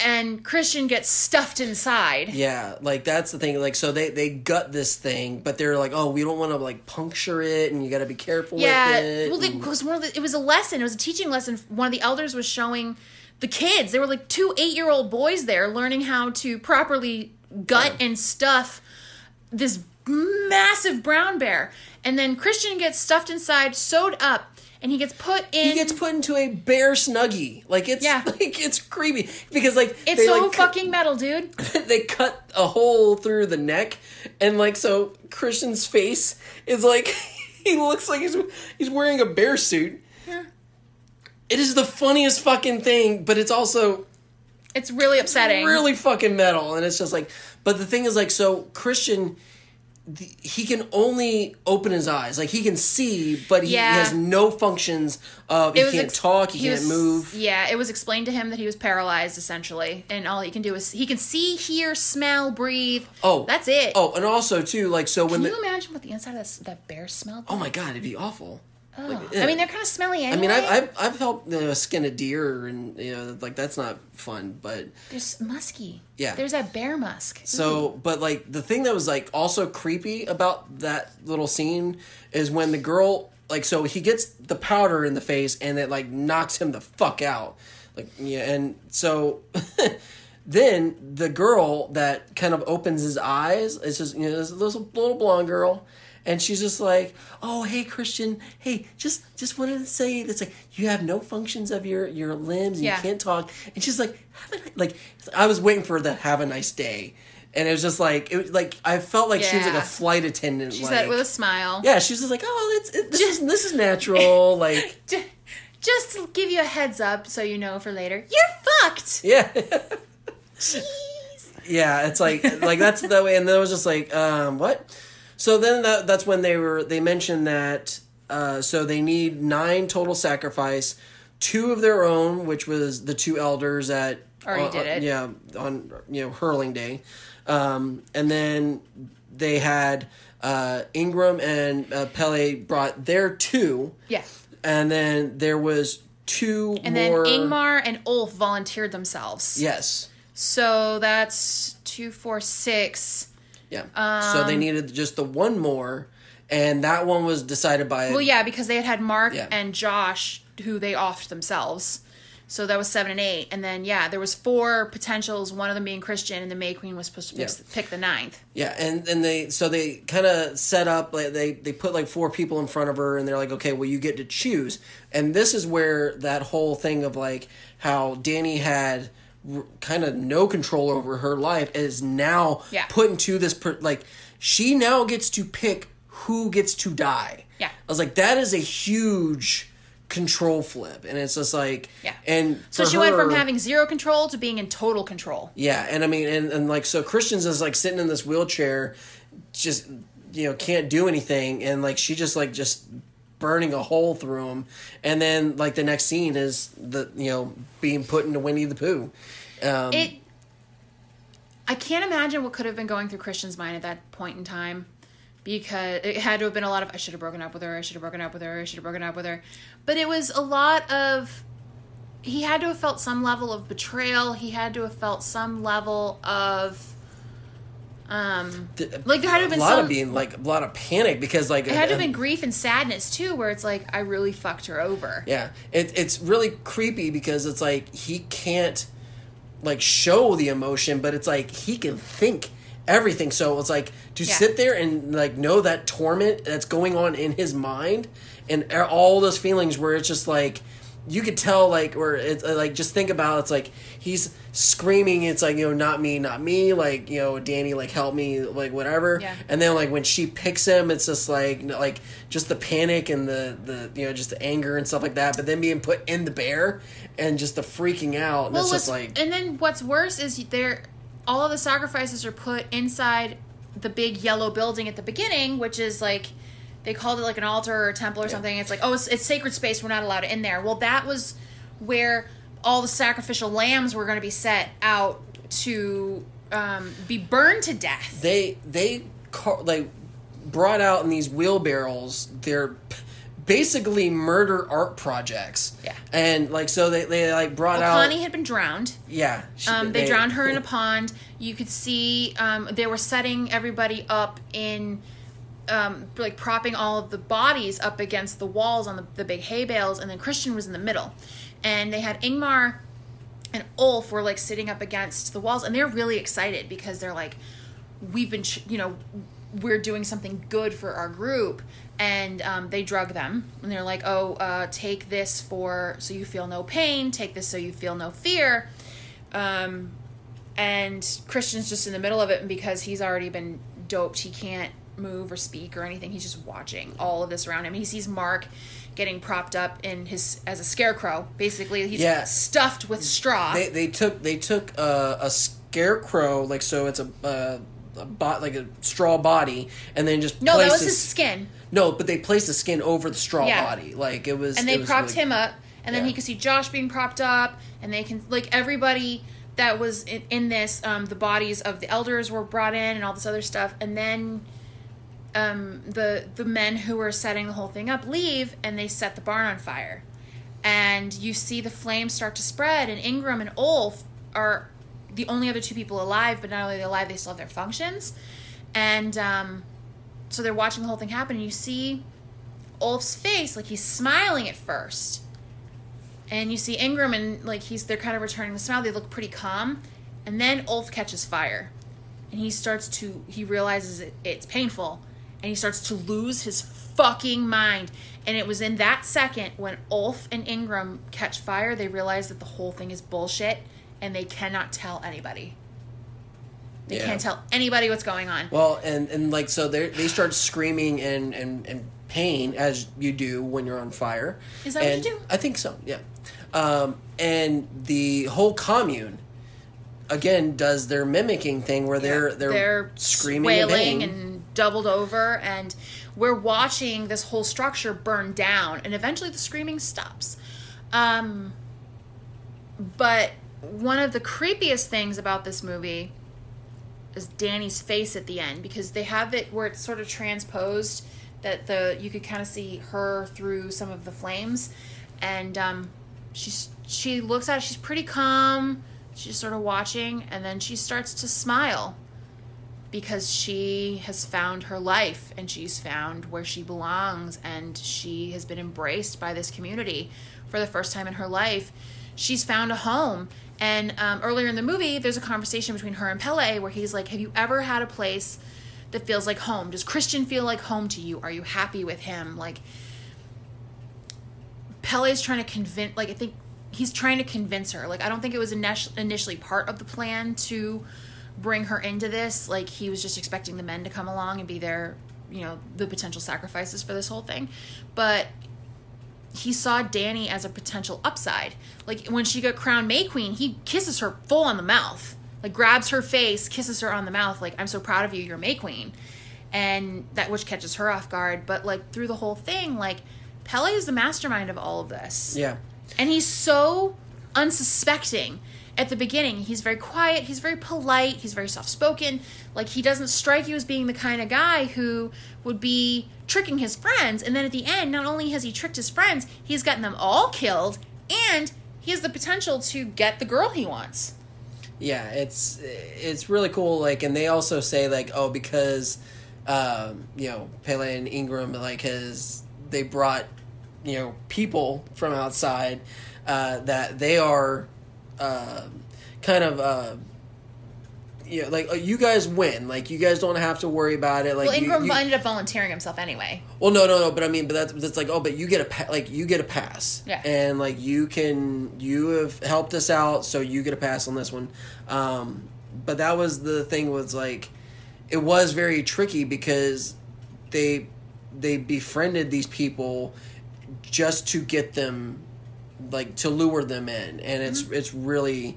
and Christian gets stuffed inside. Yeah, like that's the thing. Like, so they they gut this thing, but they're like, oh, we don't want to like puncture it, and you got to be careful Yeah, with it. well, it was one of the. It was a lesson. It was a teaching lesson. One of the elders was showing the kids. There were like two eight-year-old boys there learning how to properly gut and stuff this massive brown bear, and then Christian gets stuffed inside, sewed up, and he gets put in. he gets put into a bear snuggie. Like it's Yeah. like it's creepy because like it's they, so like, fucking metal, dude. they cut a hole through the neck and like so Christian's face is like he looks like he's he's wearing a bear suit. It is the funniest fucking thing, but it's also It's really upsetting. really fucking metal and it's just like but the thing is like so Christian the, he can only open his eyes like he can see but he, Yeah. he has no functions of he It was can't ex- talk he, can't was- move Yeah, it was explained to him that he was paralyzed essentially, and all he can do is he can see, hear, smell, breathe. oh that's it. oh and also too like so when Can the you imagine what the inside of that, that bear smelled? oh my god it'd be awful Like, eh. I mean, they're kind of smelly anyway. I mean, I've, I've, I've helped you know, skin a deer, and you know, like that's not fun. But There's musky. Yeah. There's that bear musk. so, but like the thing that was like also creepy about that little scene is when the girl, like, so he gets the powder in the face, and it like knocks him the fuck out. Like, yeah, and so then the girl that kind of opens his eyes is just you know this little little blonde girl. And she's just like, "Oh, hey, Christian, hey, just just wanted to say it's like you have no functions of your your limbs, and Yeah. you can't talk." And she's like, have a, ni-" like I was waiting for the "Have a nice day," and it was just like it was like I felt like she was like a flight attendant. She like, said with a smile. yeah, she was just like, "Oh, it's it, this is this is natural." like, Just to give you a heads up so you know for later. You're fucked. yeah. Jeez. Yeah, it's like like that's the way, and then it was just like, um, what? So then that that's when they were they mentioned that uh, so they need nine total sacrifice, two of their own, which was the two elders at Already uh, did it. yeah on you know hurling day, um, and then they had uh, Ingram and uh, Pelle brought their two, Yeah. and then there was two And more. then Ingmar and Ulf volunteered themselves. yes. So that's two, four, six. Yeah. so Um, they needed just the one more, and that one was decided by. Well, yeah, because they had had Mark Yeah. and Josh who they offed themselves. So that was seven and eight, and then yeah, there was four potentials. One of them being Christian, and the May Queen was supposed to pick, Yeah. pick the ninth. Yeah, and and they so they kind of set up like they they put like four people in front of her, and they're like, okay, well you get to choose, and this is where that whole thing of like how Dani had kind of no control over her life is now Yeah. put into this per, like she now gets to pick who gets to die. Yeah. I was like, that is a huge control flip, and it's just like Yeah. and So she went from having zero control to being in total control. yeah, and I mean, and, and like, so Christian's is like sitting in this wheelchair, just you know, can't do anything, and like she just like just burning a hole through him, and then like the next scene is the you know being put into Winnie the Pooh. Um, It. I can't imagine what could have been going through Christian's mind at that point in time, because it had to have been a lot of I should have broken up with her. I should have broken up with her. I should have broken up with her. But it was a lot of. He had to have felt some level of betrayal. He had to have felt some level of. Um, th- like there had to have been a lot some. of being like a lot of panic because like it had to have been grief and sadness too, where it's like I really fucked her over. Yeah, it, it's really creepy because it's like he can't like show the emotion, but it's like he can think everything. So it's like to Yeah. sit there and like know that torment that's going on in his mind and all those feelings where it's just like you could tell like where it's uh, like just think about it's like he's screaming it's like you know not me not me like you know dani like help me like whatever Yeah. and then like when she picks him it's just like like just the panic and the the you know just the anger and stuff like that but then being put in the bear and just the freaking out and it's just like and then what's worse is there, all of the sacrifices are put inside the big yellow building at the beginning, which is like they called it like an altar or a temple or something. It's like oh, it's, it's sacred space. We're not allowed in there. Well, that was where all the sacrificial lambs were going to be set out to um, be burned to death. they they car- like brought out in these wheelbarrows they're basically murder art projects Yeah. and like so they, they like brought Well, out Connie had been drowned. yeah she- Um, they, drowned her in a pond. You could see um, they were setting everybody up in, um, like propping all of the bodies up against the walls on the, the big hay bales, and then Christian was in the middle. And they had Ingmar and Ulf were like sitting up against the walls, and they're really excited because they're like, we've been, you know, we're doing something good for our group. And um, they drug them, and they're like, "Oh, uh, take this for so you feel no pain. Take this so you feel no fear." Um, and Christian's just in the middle of it, and because he's already been doped, he can't move or speak or anything. He's just watching all of this around him. He sees Mark getting propped up in his as a scarecrow. Basically, he's Yeah. stuffed with straw. they, they took they took uh, a scarecrow like so it's a uh, a bot like a straw body and then just no, that was his- his skin, no but they placed the skin over the straw Yeah. body like it was and they was propped really- him up, and then Yeah. he could see Josh being propped up, and they can like everybody that was in, in this. Um, the bodies of the elders were brought in, and all this other stuff, and then um, the the men who were setting the whole thing up leave, and they set the barn on fire, and you see the flames start to spread, and Ingram and Ulf are the only other two people alive, but not only alive, they still have their functions, and um, so they're watching the whole thing happen, and you see Ulf's face, like he's smiling at first. And you see Ingram and like he's they're kind of returning the smile. They look pretty calm. And then Ulf catches fire. And he starts to he realizes it, it's painful. And he starts to lose his fucking mind. And it was in that second when Ulf and Ingram catch fire, they realize that the whole thing is bullshit and they cannot tell anybody. They Yeah. can't tell anybody what's going on. Well, and and like so they they start screaming and and and pain as you do when you're on fire. Is that what you do? I think so. Yeah. Um, and the whole commune again does their mimicking thing where they're they're, they're screaming and and doubled over and we're watching this whole structure burn down and eventually the screaming stops. Um but one of the creepiest things about this movie is Dani's face at the end because they have it where it's sort of transposed that the you could kind of see her through some of the flames and um she's she looks at it she's pretty calm she's sort of watching and then she starts to smile because she has found her life and she's found where she belongs and she has been embraced by this community for the first time in her life. She's found a home. And um, earlier in the movie, there's a conversation between her and Pelle where he's like, Have you ever had a place that feels like home? Does Christian feel like home to you? Are you happy with him? Like, Pelle's trying to convince, like, I think he's trying to convince her. Like, I don't think it was initially part of the plan to bring her into this. Like, he was just expecting the men to come along and be there you know, the potential sacrifices for this whole thing. But he saw Dani as a potential upside. Like, when she got crowned May Queen, he kisses her full on the mouth. Like, grabs her face, kisses her on the mouth, like, I'm so proud of you, you're May Queen. And that which catches her off guard. But, like, through the whole thing, like, Pelle is the mastermind of all of this. Yeah. And he's so unsuspecting at the beginning. He's very quiet, he's very polite, he's very soft spoken. Like, he doesn't strike you as being the kind of guy who would be tricking his friends. And then at the end, not only has he tricked his friends, he's gotten them all killed, and he has the potential to get the girl he wants. Yeah, it's it's really cool. Like, and they also say like, oh, because um, you know Pelle and Ingram like has they brought you know people from outside uh, that they are uh, kind of uh, you know like uh, you guys win. Like you guys don't have to worry about it. Like Well, you- Ingram you- ended up volunteering himself anyway. well, no, no, no. But I mean, but that's that's like, oh, but you get a pa- like you get a pass, Yeah. and like you can you have helped us out, so you get a pass on this one. Um, but that was the thing was like, it was very tricky because they they befriended these people just to get them like to lure them in, and it's Mm-hmm. it's really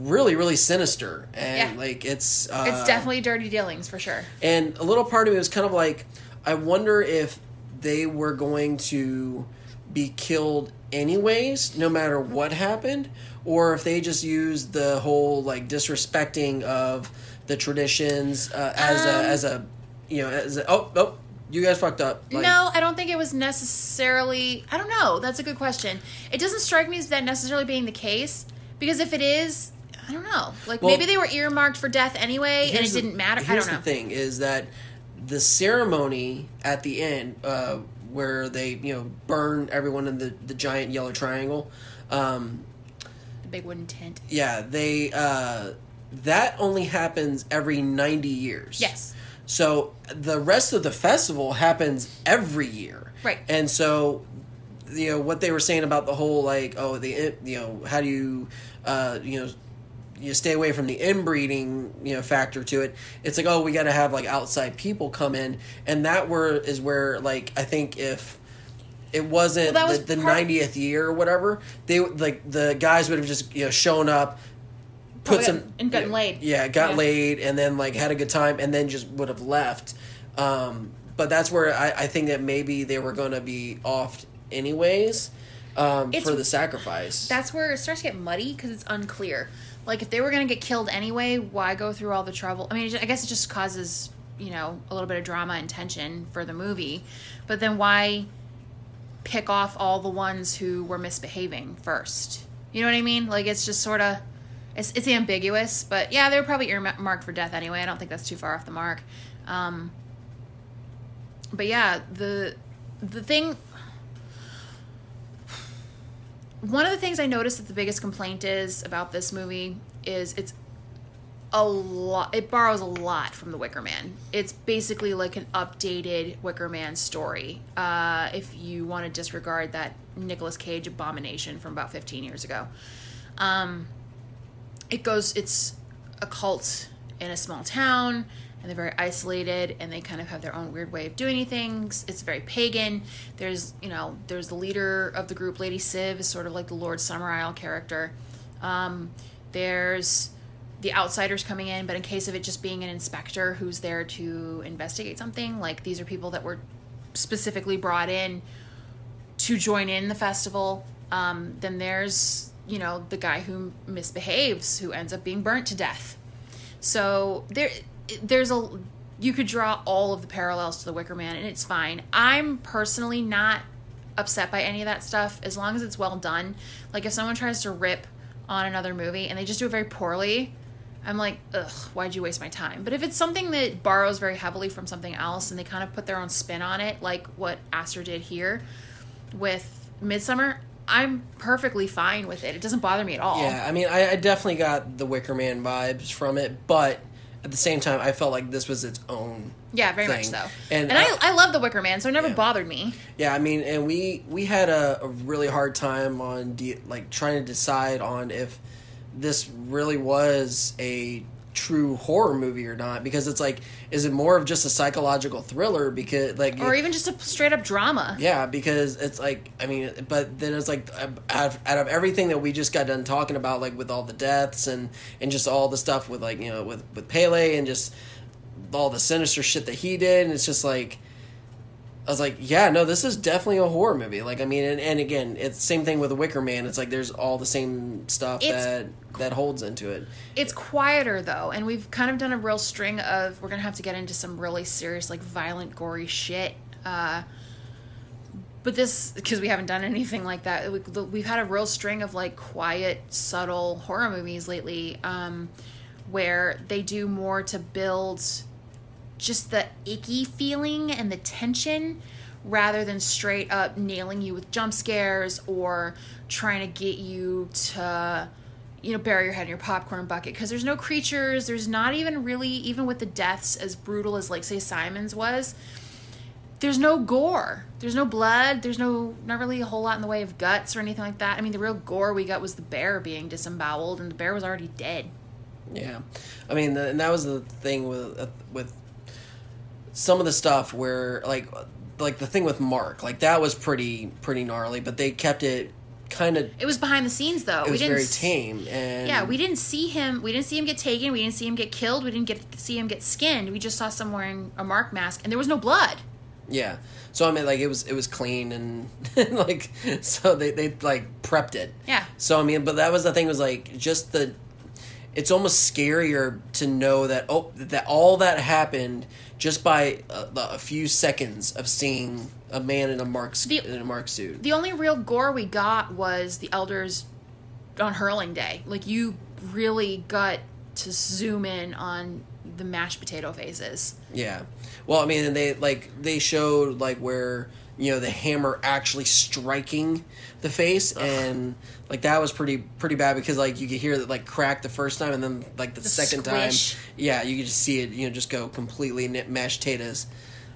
really really sinister and Yeah. like it's uh, It's definitely dirty dealings for sure. and a little part of me was kind of like, I wonder if they were going to be killed anyways, no matter what happened, or if they just used the whole like disrespecting of the traditions uh, as Um, a as a you know as a, oh oh you guys fucked up. Like, no, I don't think it was necessarily. I don't know. That's a good question. It doesn't strike me as that necessarily being the case because if it is, I don't know. Like Well- maybe they were earmarked for death anyway, and it the- didn't matter. I don't know. the thing: is that the ceremony at the end, uh, where they you know burn everyone in the the giant yellow triangle. Um, The big wooden tent. Yeah, they uh that only happens every 90 years. Yes. So the rest of the festival happens every year. Right. And so you know what they were saying about the whole like oh the you know how do you uh you know you stay away from the inbreeding you know factor to it it's like oh we got to have like outside people come in and that were is where like i think if it wasn't Well, was the, the part- 90th year or whatever they would- like the guys would have just you know shown up put Probably some got- and gotten yeah, laid. yeah got Yeah. laid and then like had a good time and then just would have left um but that's where i, I think that maybe they were going to be off anyways um, for the sacrifice That's where it starts to get muddy because it's unclear. Like if they were going to get killed anyway, why go through all the trouble? I mean, I guess it just causes you know a little bit of drama and tension for the movie, but then why pick off all the ones who were misbehaving first? You know what I mean? Like it's just sort of it's it's ambiguous, but yeah, they were probably earmarked for death anyway. I don't think that's too far off the mark. Um, but yeah, the the thing one of the things I noticed that the biggest complaint is about this movie is it's a lot. It borrows a lot from the Wicker Man. It's basically like an updated Wicker Man story. Uh, if you want to disregard that Nicolas Cage abomination from about 15 years ago, um, it goes. It's a cult in a small town and they're very isolated and they kind of have their own weird way of doing things. It's very pagan. There's, you know, there's the leader of the group, Lady Siv, is sort of like the Lord Summerisle character. Um, there's the outsiders coming in, but in case of it just being an inspector who's there to investigate something, like these are people that were specifically brought in to join in the festival. Um, then there's, you know, the guy who misbehaves, who ends up being burnt to death. So there, there's a you could draw all of the parallels to the Wicker Man, and it's fine. I'm personally not upset by any of that stuff as long as it's well done. Like if someone tries to rip on another movie and they just do it very poorly, I'm like, ugh, why'd you waste my time? But if it's something that borrows very heavily from something else and they kind of put their own spin on it, like what Aster did here with Midsommar, I'm perfectly fine with it. It doesn't bother me at all. Yeah, I mean, I, I definitely got the Wicker Man vibes from it, but at the same time, I felt like this was its own. Yeah, very thing. much so. And, And, uh, I, I love the Wicker Man, so it never yeah. bothered me. Yeah, I mean, and we we had a, a really hard time on de- like trying to decide on if this really was a true horror movie or not because it's like is it more of just a psychological thriller because like Or even just a straight up drama. yeah because it's like i mean but then it's like uh, out of, out of everything that we just got done talking about like with all the deaths and and just all the stuff with like you know with with pelle and just all the sinister shit that he did and it's just like I was like, yeah, no, this is definitely a horror movie. Like, I mean, and, and again, it's same thing with the Wicker Man. It's like there's all the same stuff It's- that that holds into it. It's quieter though, and we've kind of done a real string of. We're gonna have to get into some really serious, like violent, gory shit. Uh, but this, because we haven't done anything like that, we, we've had a real string of like quiet, subtle horror movies lately, um, where they do more to build just the icky feeling and the tension rather than straight up nailing you with jump scares or trying to get you to you know bury your head in your popcorn bucket. Because there's no creatures there's not even really even with the deaths as brutal as like say simon's was there's no gore. There's no blood. There's no not really a whole lot in the way of guts or anything like that. I mean the real gore we got was the bear being disemboweled and the bear was already dead. Yeah, I mean, the, and that was the thing with uh, with some of the stuff where like like the thing with Mark, like that was pretty pretty gnarly, but they kept it kind of. it was behind the scenes though It was we didn't very tame, and Yeah, we didn't see him. We didn't see him get taken. We didn't see him get killed. We didn't get see him get skinned. We just saw someone wearing a mark mask, and there was no blood. Yeah. So I mean, like it was it was clean and like so they they like prepped it. Yeah. So I mean, but that was the thing was like just the. It's almost scarier to know that oh that all that happened just by a, a few seconds of seeing a man in a mark The- in a mark suit. The only real gore we got was the elders on hurling day. Like you really got to zoom in on the mashed potato faces. Yeah. Well, I mean, they like they showed like where you know the hammer actually striking the face, and like that was pretty pretty bad because like you could hear that like crack the first time, and then like the, The second squish. time, yeah, you could just see it, you know, just go completely mashed potatoes.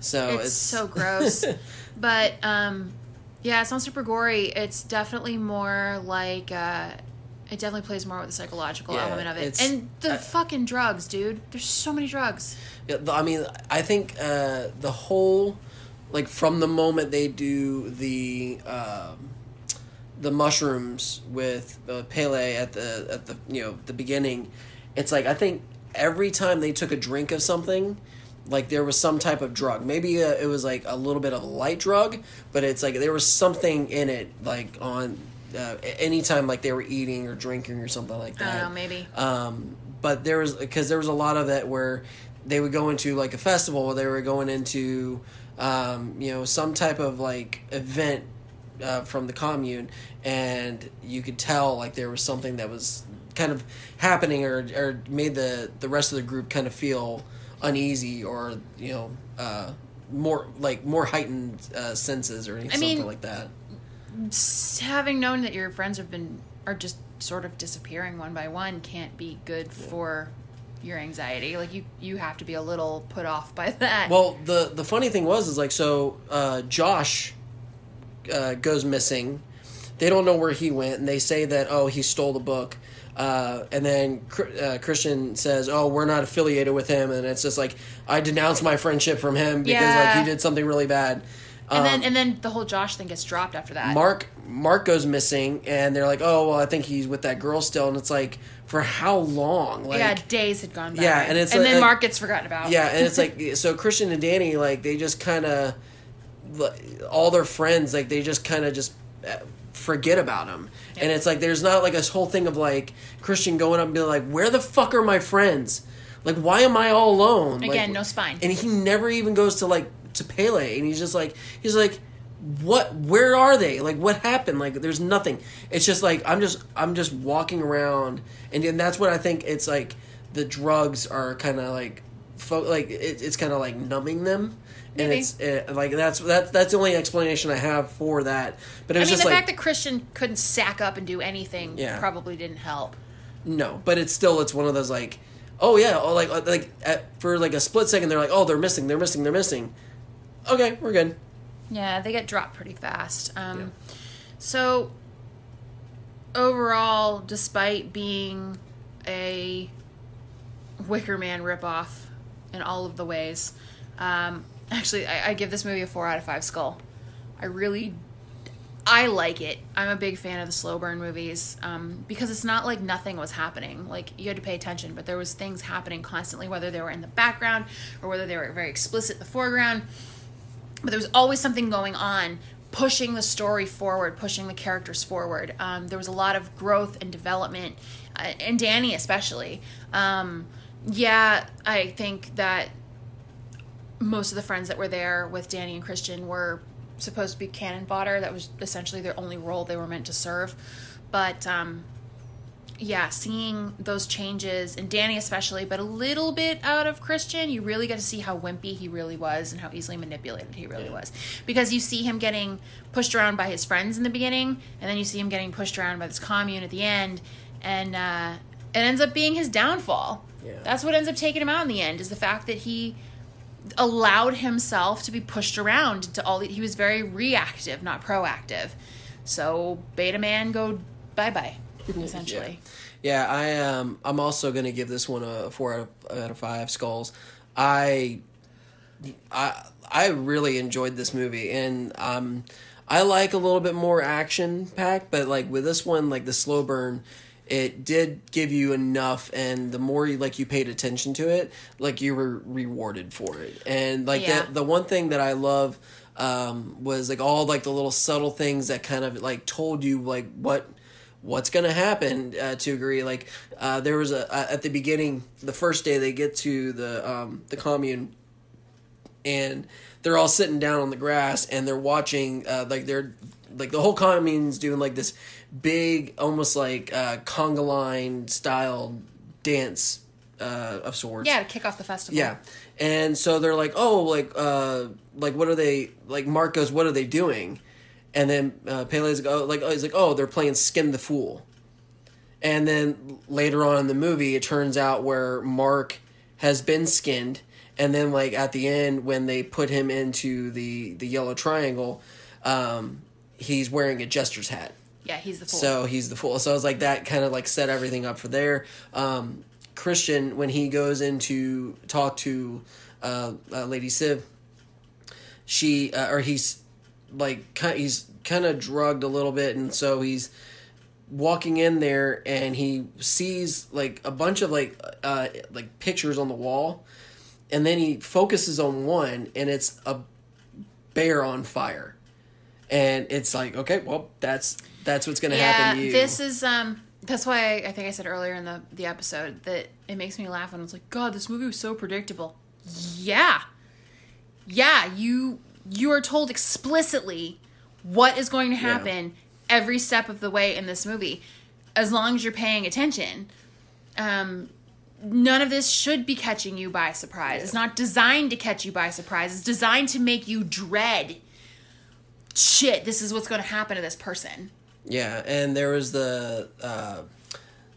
So it's, it's, so gross. but um, yeah, it's not super gory. It's definitely more like uh, it definitely plays more with the psychological Yeah, element of it. And the I- fucking drugs, dude. There's so many drugs. Yeah, I mean, I think uh, the whole, like, from the moment they do the um, the mushrooms with uh, Pelle at the at the you know the beginning, it's like I think every time they took a drink of something, like there was some type of drug. Maybe uh, it was like a little bit of a light drug, but it's like there was something in it, like on. Uh, anytime like they were eating or drinking or something like I that don't know, maybe. um, but there was because there was a lot of that where they would go into like a festival they were going into um, you know some type of like event uh, from the commune and you could tell like there was something that was kind of happening or, or made the the rest of the group kind of feel uneasy or you know uh, more like more heightened uh, senses or anything mean- like that. having known that your friends have been are just sort of disappearing one by one can't be good for your anxiety. Like you you have to be a little put off by that. Well, the the funny thing was is like so uh, Josh uh, goes missing. They don't know where he went, and they say that oh he stole the book. Uh, and then uh, Christian says, "Oh, we're not affiliated with him," and it's just like I denounce my friendship from him because like he did something really bad. and then and then the whole Josh thing gets dropped after that. Mark Mark goes missing, and they're like, "Oh, well, I think he's with that girl still," and it's like, for how long? Like, yeah, days had gone by. Yeah, and it's and like- then Mark gets forgotten about. Yeah, and it's like so Christian and Dani like they just kind of all their friends like they just kind of just uh, forget about him. And it's like there's not like this whole thing of like Christian going up and being like, "Where the fuck are my friends? Like, why am I all alone?" Like, Again, no spine. And he never even goes to like to Pelle, and he's just like he's like. What? Where are they? Like, what happened? Like, there's nothing. It's just like I'm just I'm just walking around, and, and that's what I think. It's like the drugs are kind of like, fo- like it, it's kind of like numbing them, and Maybe. it's uh, like that's that's that's the only explanation I have for that. But it I mean, the like fact that Christian couldn't sack up and do anything Yeah. probably didn't help. No, but it's still it's one of those like, oh yeah, oh like like at, for like a split second they're like, oh they're missing, they're missing, they're missing. Okay, we're good. Yeah, they get dropped pretty fast. Um, So, overall, despite being a Wicker Man ripoff in all of the ways, um, actually, I, I give this movie a four out of five skull. I really, I like it. I'm a big fan of the slow burn movies um, because it's not like nothing was happening. Like you had to pay attention, but there was things happening constantly, whether they were in the background or whether they were very explicit in the foreground but there was always something going on pushing the story forward pushing the characters forward. Um, there was a lot of growth and development uh, and dani especially. Um, yeah i think that most of the friends that were there with dani and christian were supposed to be cannon fodder. That was essentially their only role they were meant to serve. But um, yeah, seeing those changes, and Dani especially, but a little bit out of Christian, you really get to see how wimpy he really was and how easily manipulated he really was. Because you see him getting pushed around by his friends in the beginning, and then you see him getting pushed around by this commune at the end, and uh, it ends up being his downfall. Yeah. That's what ends up taking him out in the end, is the fact that he allowed himself to be pushed around to all he was very reactive not proactive so beta man go bye-bye essentially Yeah, I um I'm also gonna give this one a four out of, out of five skulls. I I I really enjoyed this movie, and um I like a little bit more action packed, but like with this one, like the slow burn. It did give you enough, and the more you like you paid attention to it, like you were rewarded for it. And like Yeah. that, the one thing that I love um, was like all like the little subtle things that kind of like told you like what what's gonna happen uh, to agree like uh, there was a at the beginning the first day they get to the um, the commune and they're all sitting down on the grass and they're watching uh, like they're like the whole commune's doing like this big almost like uh, conga line style dance uh, of sorts yeah to kick off the festival yeah. And so they're like, oh, like, uh, like, what are they, like, Mark goes, what are they doing? And then uh, Pelle's like, oh, like, oh, he's like, oh, they're playing Skin the Fool. And then later on in the movie, it turns out where Mark has been skinned. And then, like, at the end, when they put him into the, the yellow triangle, um, he's wearing a jester's hat. yeah he's the fool So he's the fool. So I was like, that kind of like set everything up for there. Um, Christian, when he goes in to talk to uh, uh, Lady Siv, she uh, or he's like he's kind of drugged a little bit, and so he's walking in there and he sees like a bunch of like uh, like pictures on the wall, and then he focuses on one, and it's a bear on fire. And it's like, okay, well, that's that's what's gonna yeah happen to you. this is um that's why I, I think i said earlier in the the episode that it makes me laugh when it's like god this movie was so predictable yeah yeah you you are told explicitly what is going to happen every step of the way in this movie as long as you're paying attention. Um none of this should be catching you by surprise. It's not designed to catch you by surprise. It's designed to make you dread shit this is what's going to happen to this person. Yeah, and there was the uh,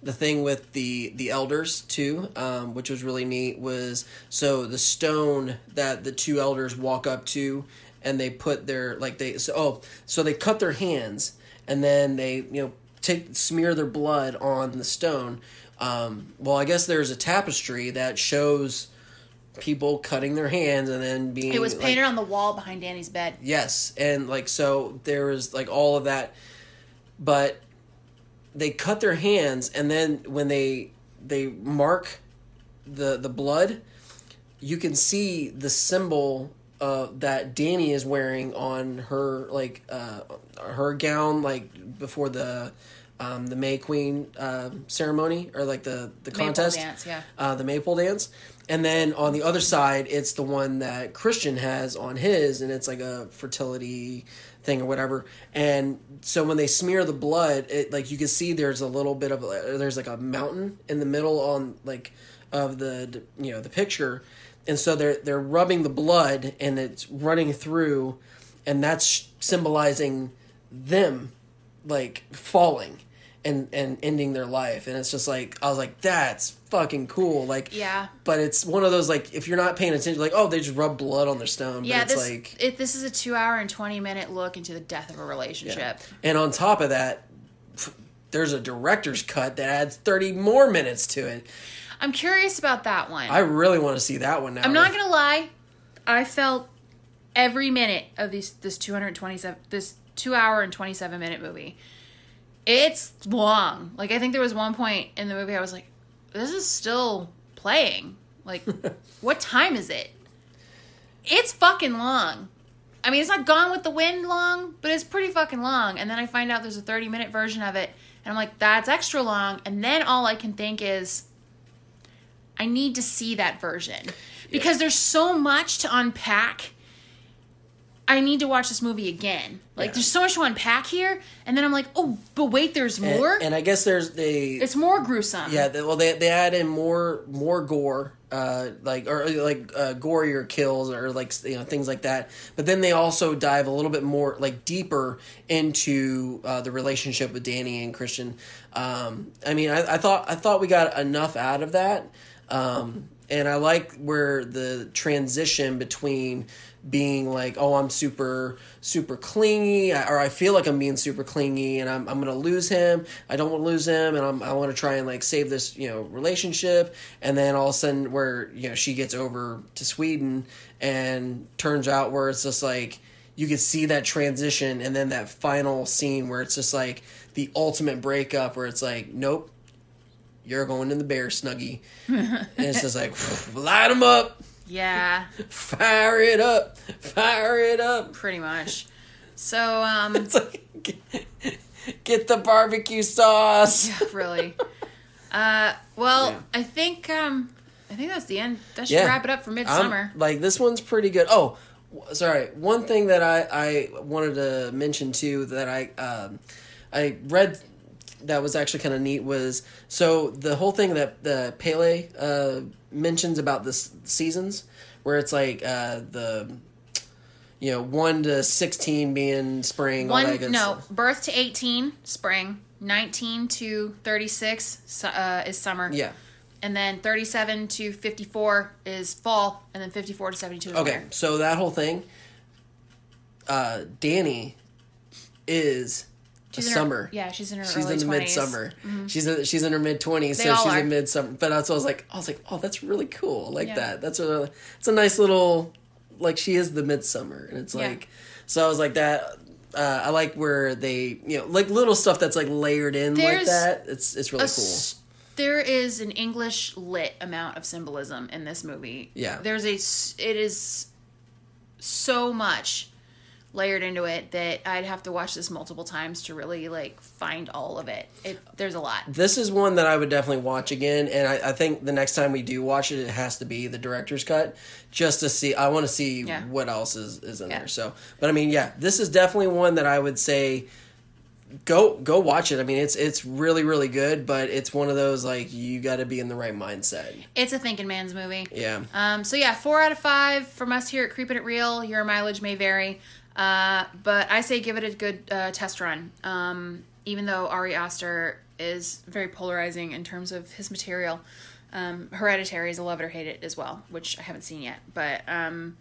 the thing with the the elders too, um, which was really neat, was so the stone that the two elders walk up to, and they put their like they so oh so they cut their hands and then they you know take smear their blood on the stone. Um, well, I guess there's a tapestry that shows people cutting their hands and then being It was like- painted on the wall behind Dani's bed. Yes, and like so there was like all of that, but they cut their hands, and then when they they mark the the blood, you can see the symbol uh, that Dani is wearing on her like uh, her gown, like before the um, the May Queen uh, ceremony or like the the contest, dance, yeah. uh, the Maple dance. And then on the other side, it's the one that Christian has on his, and it's like a fertility thing or whatever. And so when they smear the blood, it like you can see there's a little bit of there's like a mountain in the middle on like of the you know the picture, and so they're they're rubbing the blood and it's running through, and that's symbolizing them like falling and and ending their life and it's just like i was like that's fucking cool like Yeah. but it's one of those like if you're not paying attention like oh they just rub blood on their stone Yeah, but it's this like it, this is a two hour and twenty minute look into the death of a relationship. and on top of that there's a director's cut that adds 30 more minutes to it I'm curious about that one. i really want to see that one now I'm not gonna lie, I felt every minute of this this 227 this two hour and 27 minute movie. It's long. Like I think there was one point in the movie I was like, this is still playing. Like, what time is it? It's fucking long. I mean, it's not Gone with the Wind long, but it's pretty fucking long. And then I find out there's a 30 minute version of it, and I'm like, that's extra long. And then all I can think is, I need to see that version because there's so much to unpack. I need to watch this movie again. Like, Yeah. there's so much to unpack here, and then I'm like, oh, but wait, there's more. and i guess there's they it's more gruesome. Yeah, they, well, they they add in more more gore, uh, like or like uh, gorier kills or like you know things like that. But then they also dive a little bit more like deeper into uh, the relationship with Dani and Christian. Um, I mean, I, I thought I thought we got enough out of that, um, and I like where the transition between being like, oh, I'm super, super clingy, or I feel like I'm being super clingy, and I'm, I'm gonna lose him. I don't want to lose him, and I'm, I want to try and like save this, you know, relationship. And then all of a sudden, where you know she gets over to Sweden, and turns out where it's just like you can see that transition, and then that final scene where it's just like the ultimate breakup, where it's like, nope. You're going in the bear snuggie, and it's just like light them up, Yeah, fire it up, fire it up. pretty much. So, um, It's like get, the barbecue sauce. really. Uh, well, Yeah. I think um, I think that's the end. That should Yeah. wrap it up for I'm- Midsommar. like this one's pretty good. Oh, sorry. One thing that I I wanted to mention too that I um I read that was actually kind of neat was so the whole thing that the Pelle uh mentions about the s- seasons where it's like uh the you know 1 to 16 being spring One no stuff. birth to eighteen spring, nineteen to thirty six uh, is summer. Yeah. and then thirty seven to fifty four is fall, and then fifty four to seventy two Okay, winter. so that whole thing, uh, Dani is She's in her- summer. yeah, she's in her She's in the 20s. midsummer. She's in, she's in her mid twenties, so she's are. in midsummer. But that's what I was like. I was like, oh, that's really cool. I like Yeah. that. That's a it's a nice little like she is the midsummer, and it's Yeah. like so I was like that. Uh, I like where they you know like little stuff that's like layered in like that. It's it's really cool. s- There is an English lit amount of symbolism in this movie. Yeah. There's a it is so much layered into it that I'd have to watch this multiple times to really like find all of it. It there's a lot. This is one that I would definitely watch again, and I, I think the next time we do watch it, it has to be the director's cut, just to see. I want to see Yeah. what else is, is in Yeah. there. So, but I mean, yeah, this is definitely one that I would say go go watch it. I mean, it's it's really really good, but it's one of those like you got to be in the right mindset. It's a thinking man's movie. Yeah, Um, so yeah, four out of five from us here at Creeping It Reel. Your mileage may vary, uh, but I say give it a good uh, test run. Um, even though Ari Aster is very polarizing in terms of his material. Um, Hereditary is a love it or hate it as well, which I haven't seen yet. But um,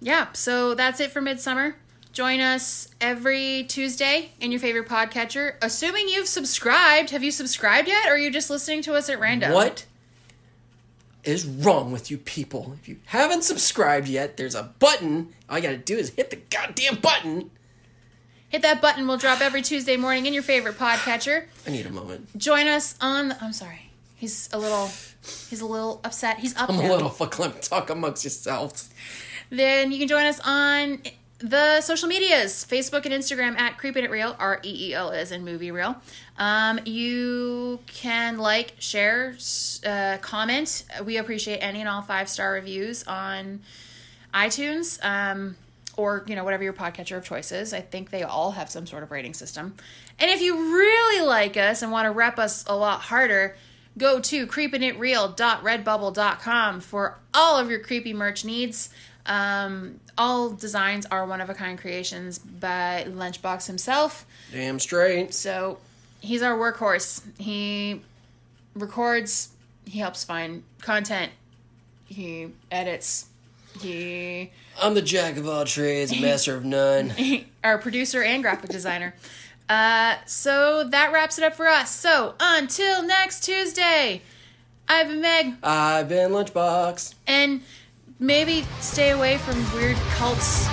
yeah, so that's it for Midsommar. Join us every Tuesday in your favorite podcatcher. Assuming you've subscribed. Have you subscribed yet, or are you just listening to us at random? What is wrong with you people? If you haven't subscribed yet, there's a button. All you gotta do is hit the goddamn button. Hit that button. We'll drop every Tuesday morning in your favorite podcatcher. I need a moment. Join us on. The, I'm sorry. He's a little. He's a little upset. He's up. I'm now. a little fuck. Talk amongst yourselves. Then you can join us on the social medias Facebook and Instagram at Creeping It Reel, R E E L is in movie reel. Um, you can like, share, uh, comment. We appreciate any and all five star reviews on iTunes. Um, or you know whatever your podcatcher of choice is. I think they all have some sort of rating system. And if you really like us and want to rep us a lot harder, go to creepingitreal.redbubble.com for all of your creepy merch needs. Um, all designs are one of a kind creations by Lunchbox himself. Damn straight. So he's our workhorse. He records, he helps find content, he edits, he I'm the jack of all trades, master of none. our producer and graphic designer. Uh, so that wraps it up for us. So until next Tuesday, I've been Meg, I've been Lunchbox. and maybe stay away from weird cults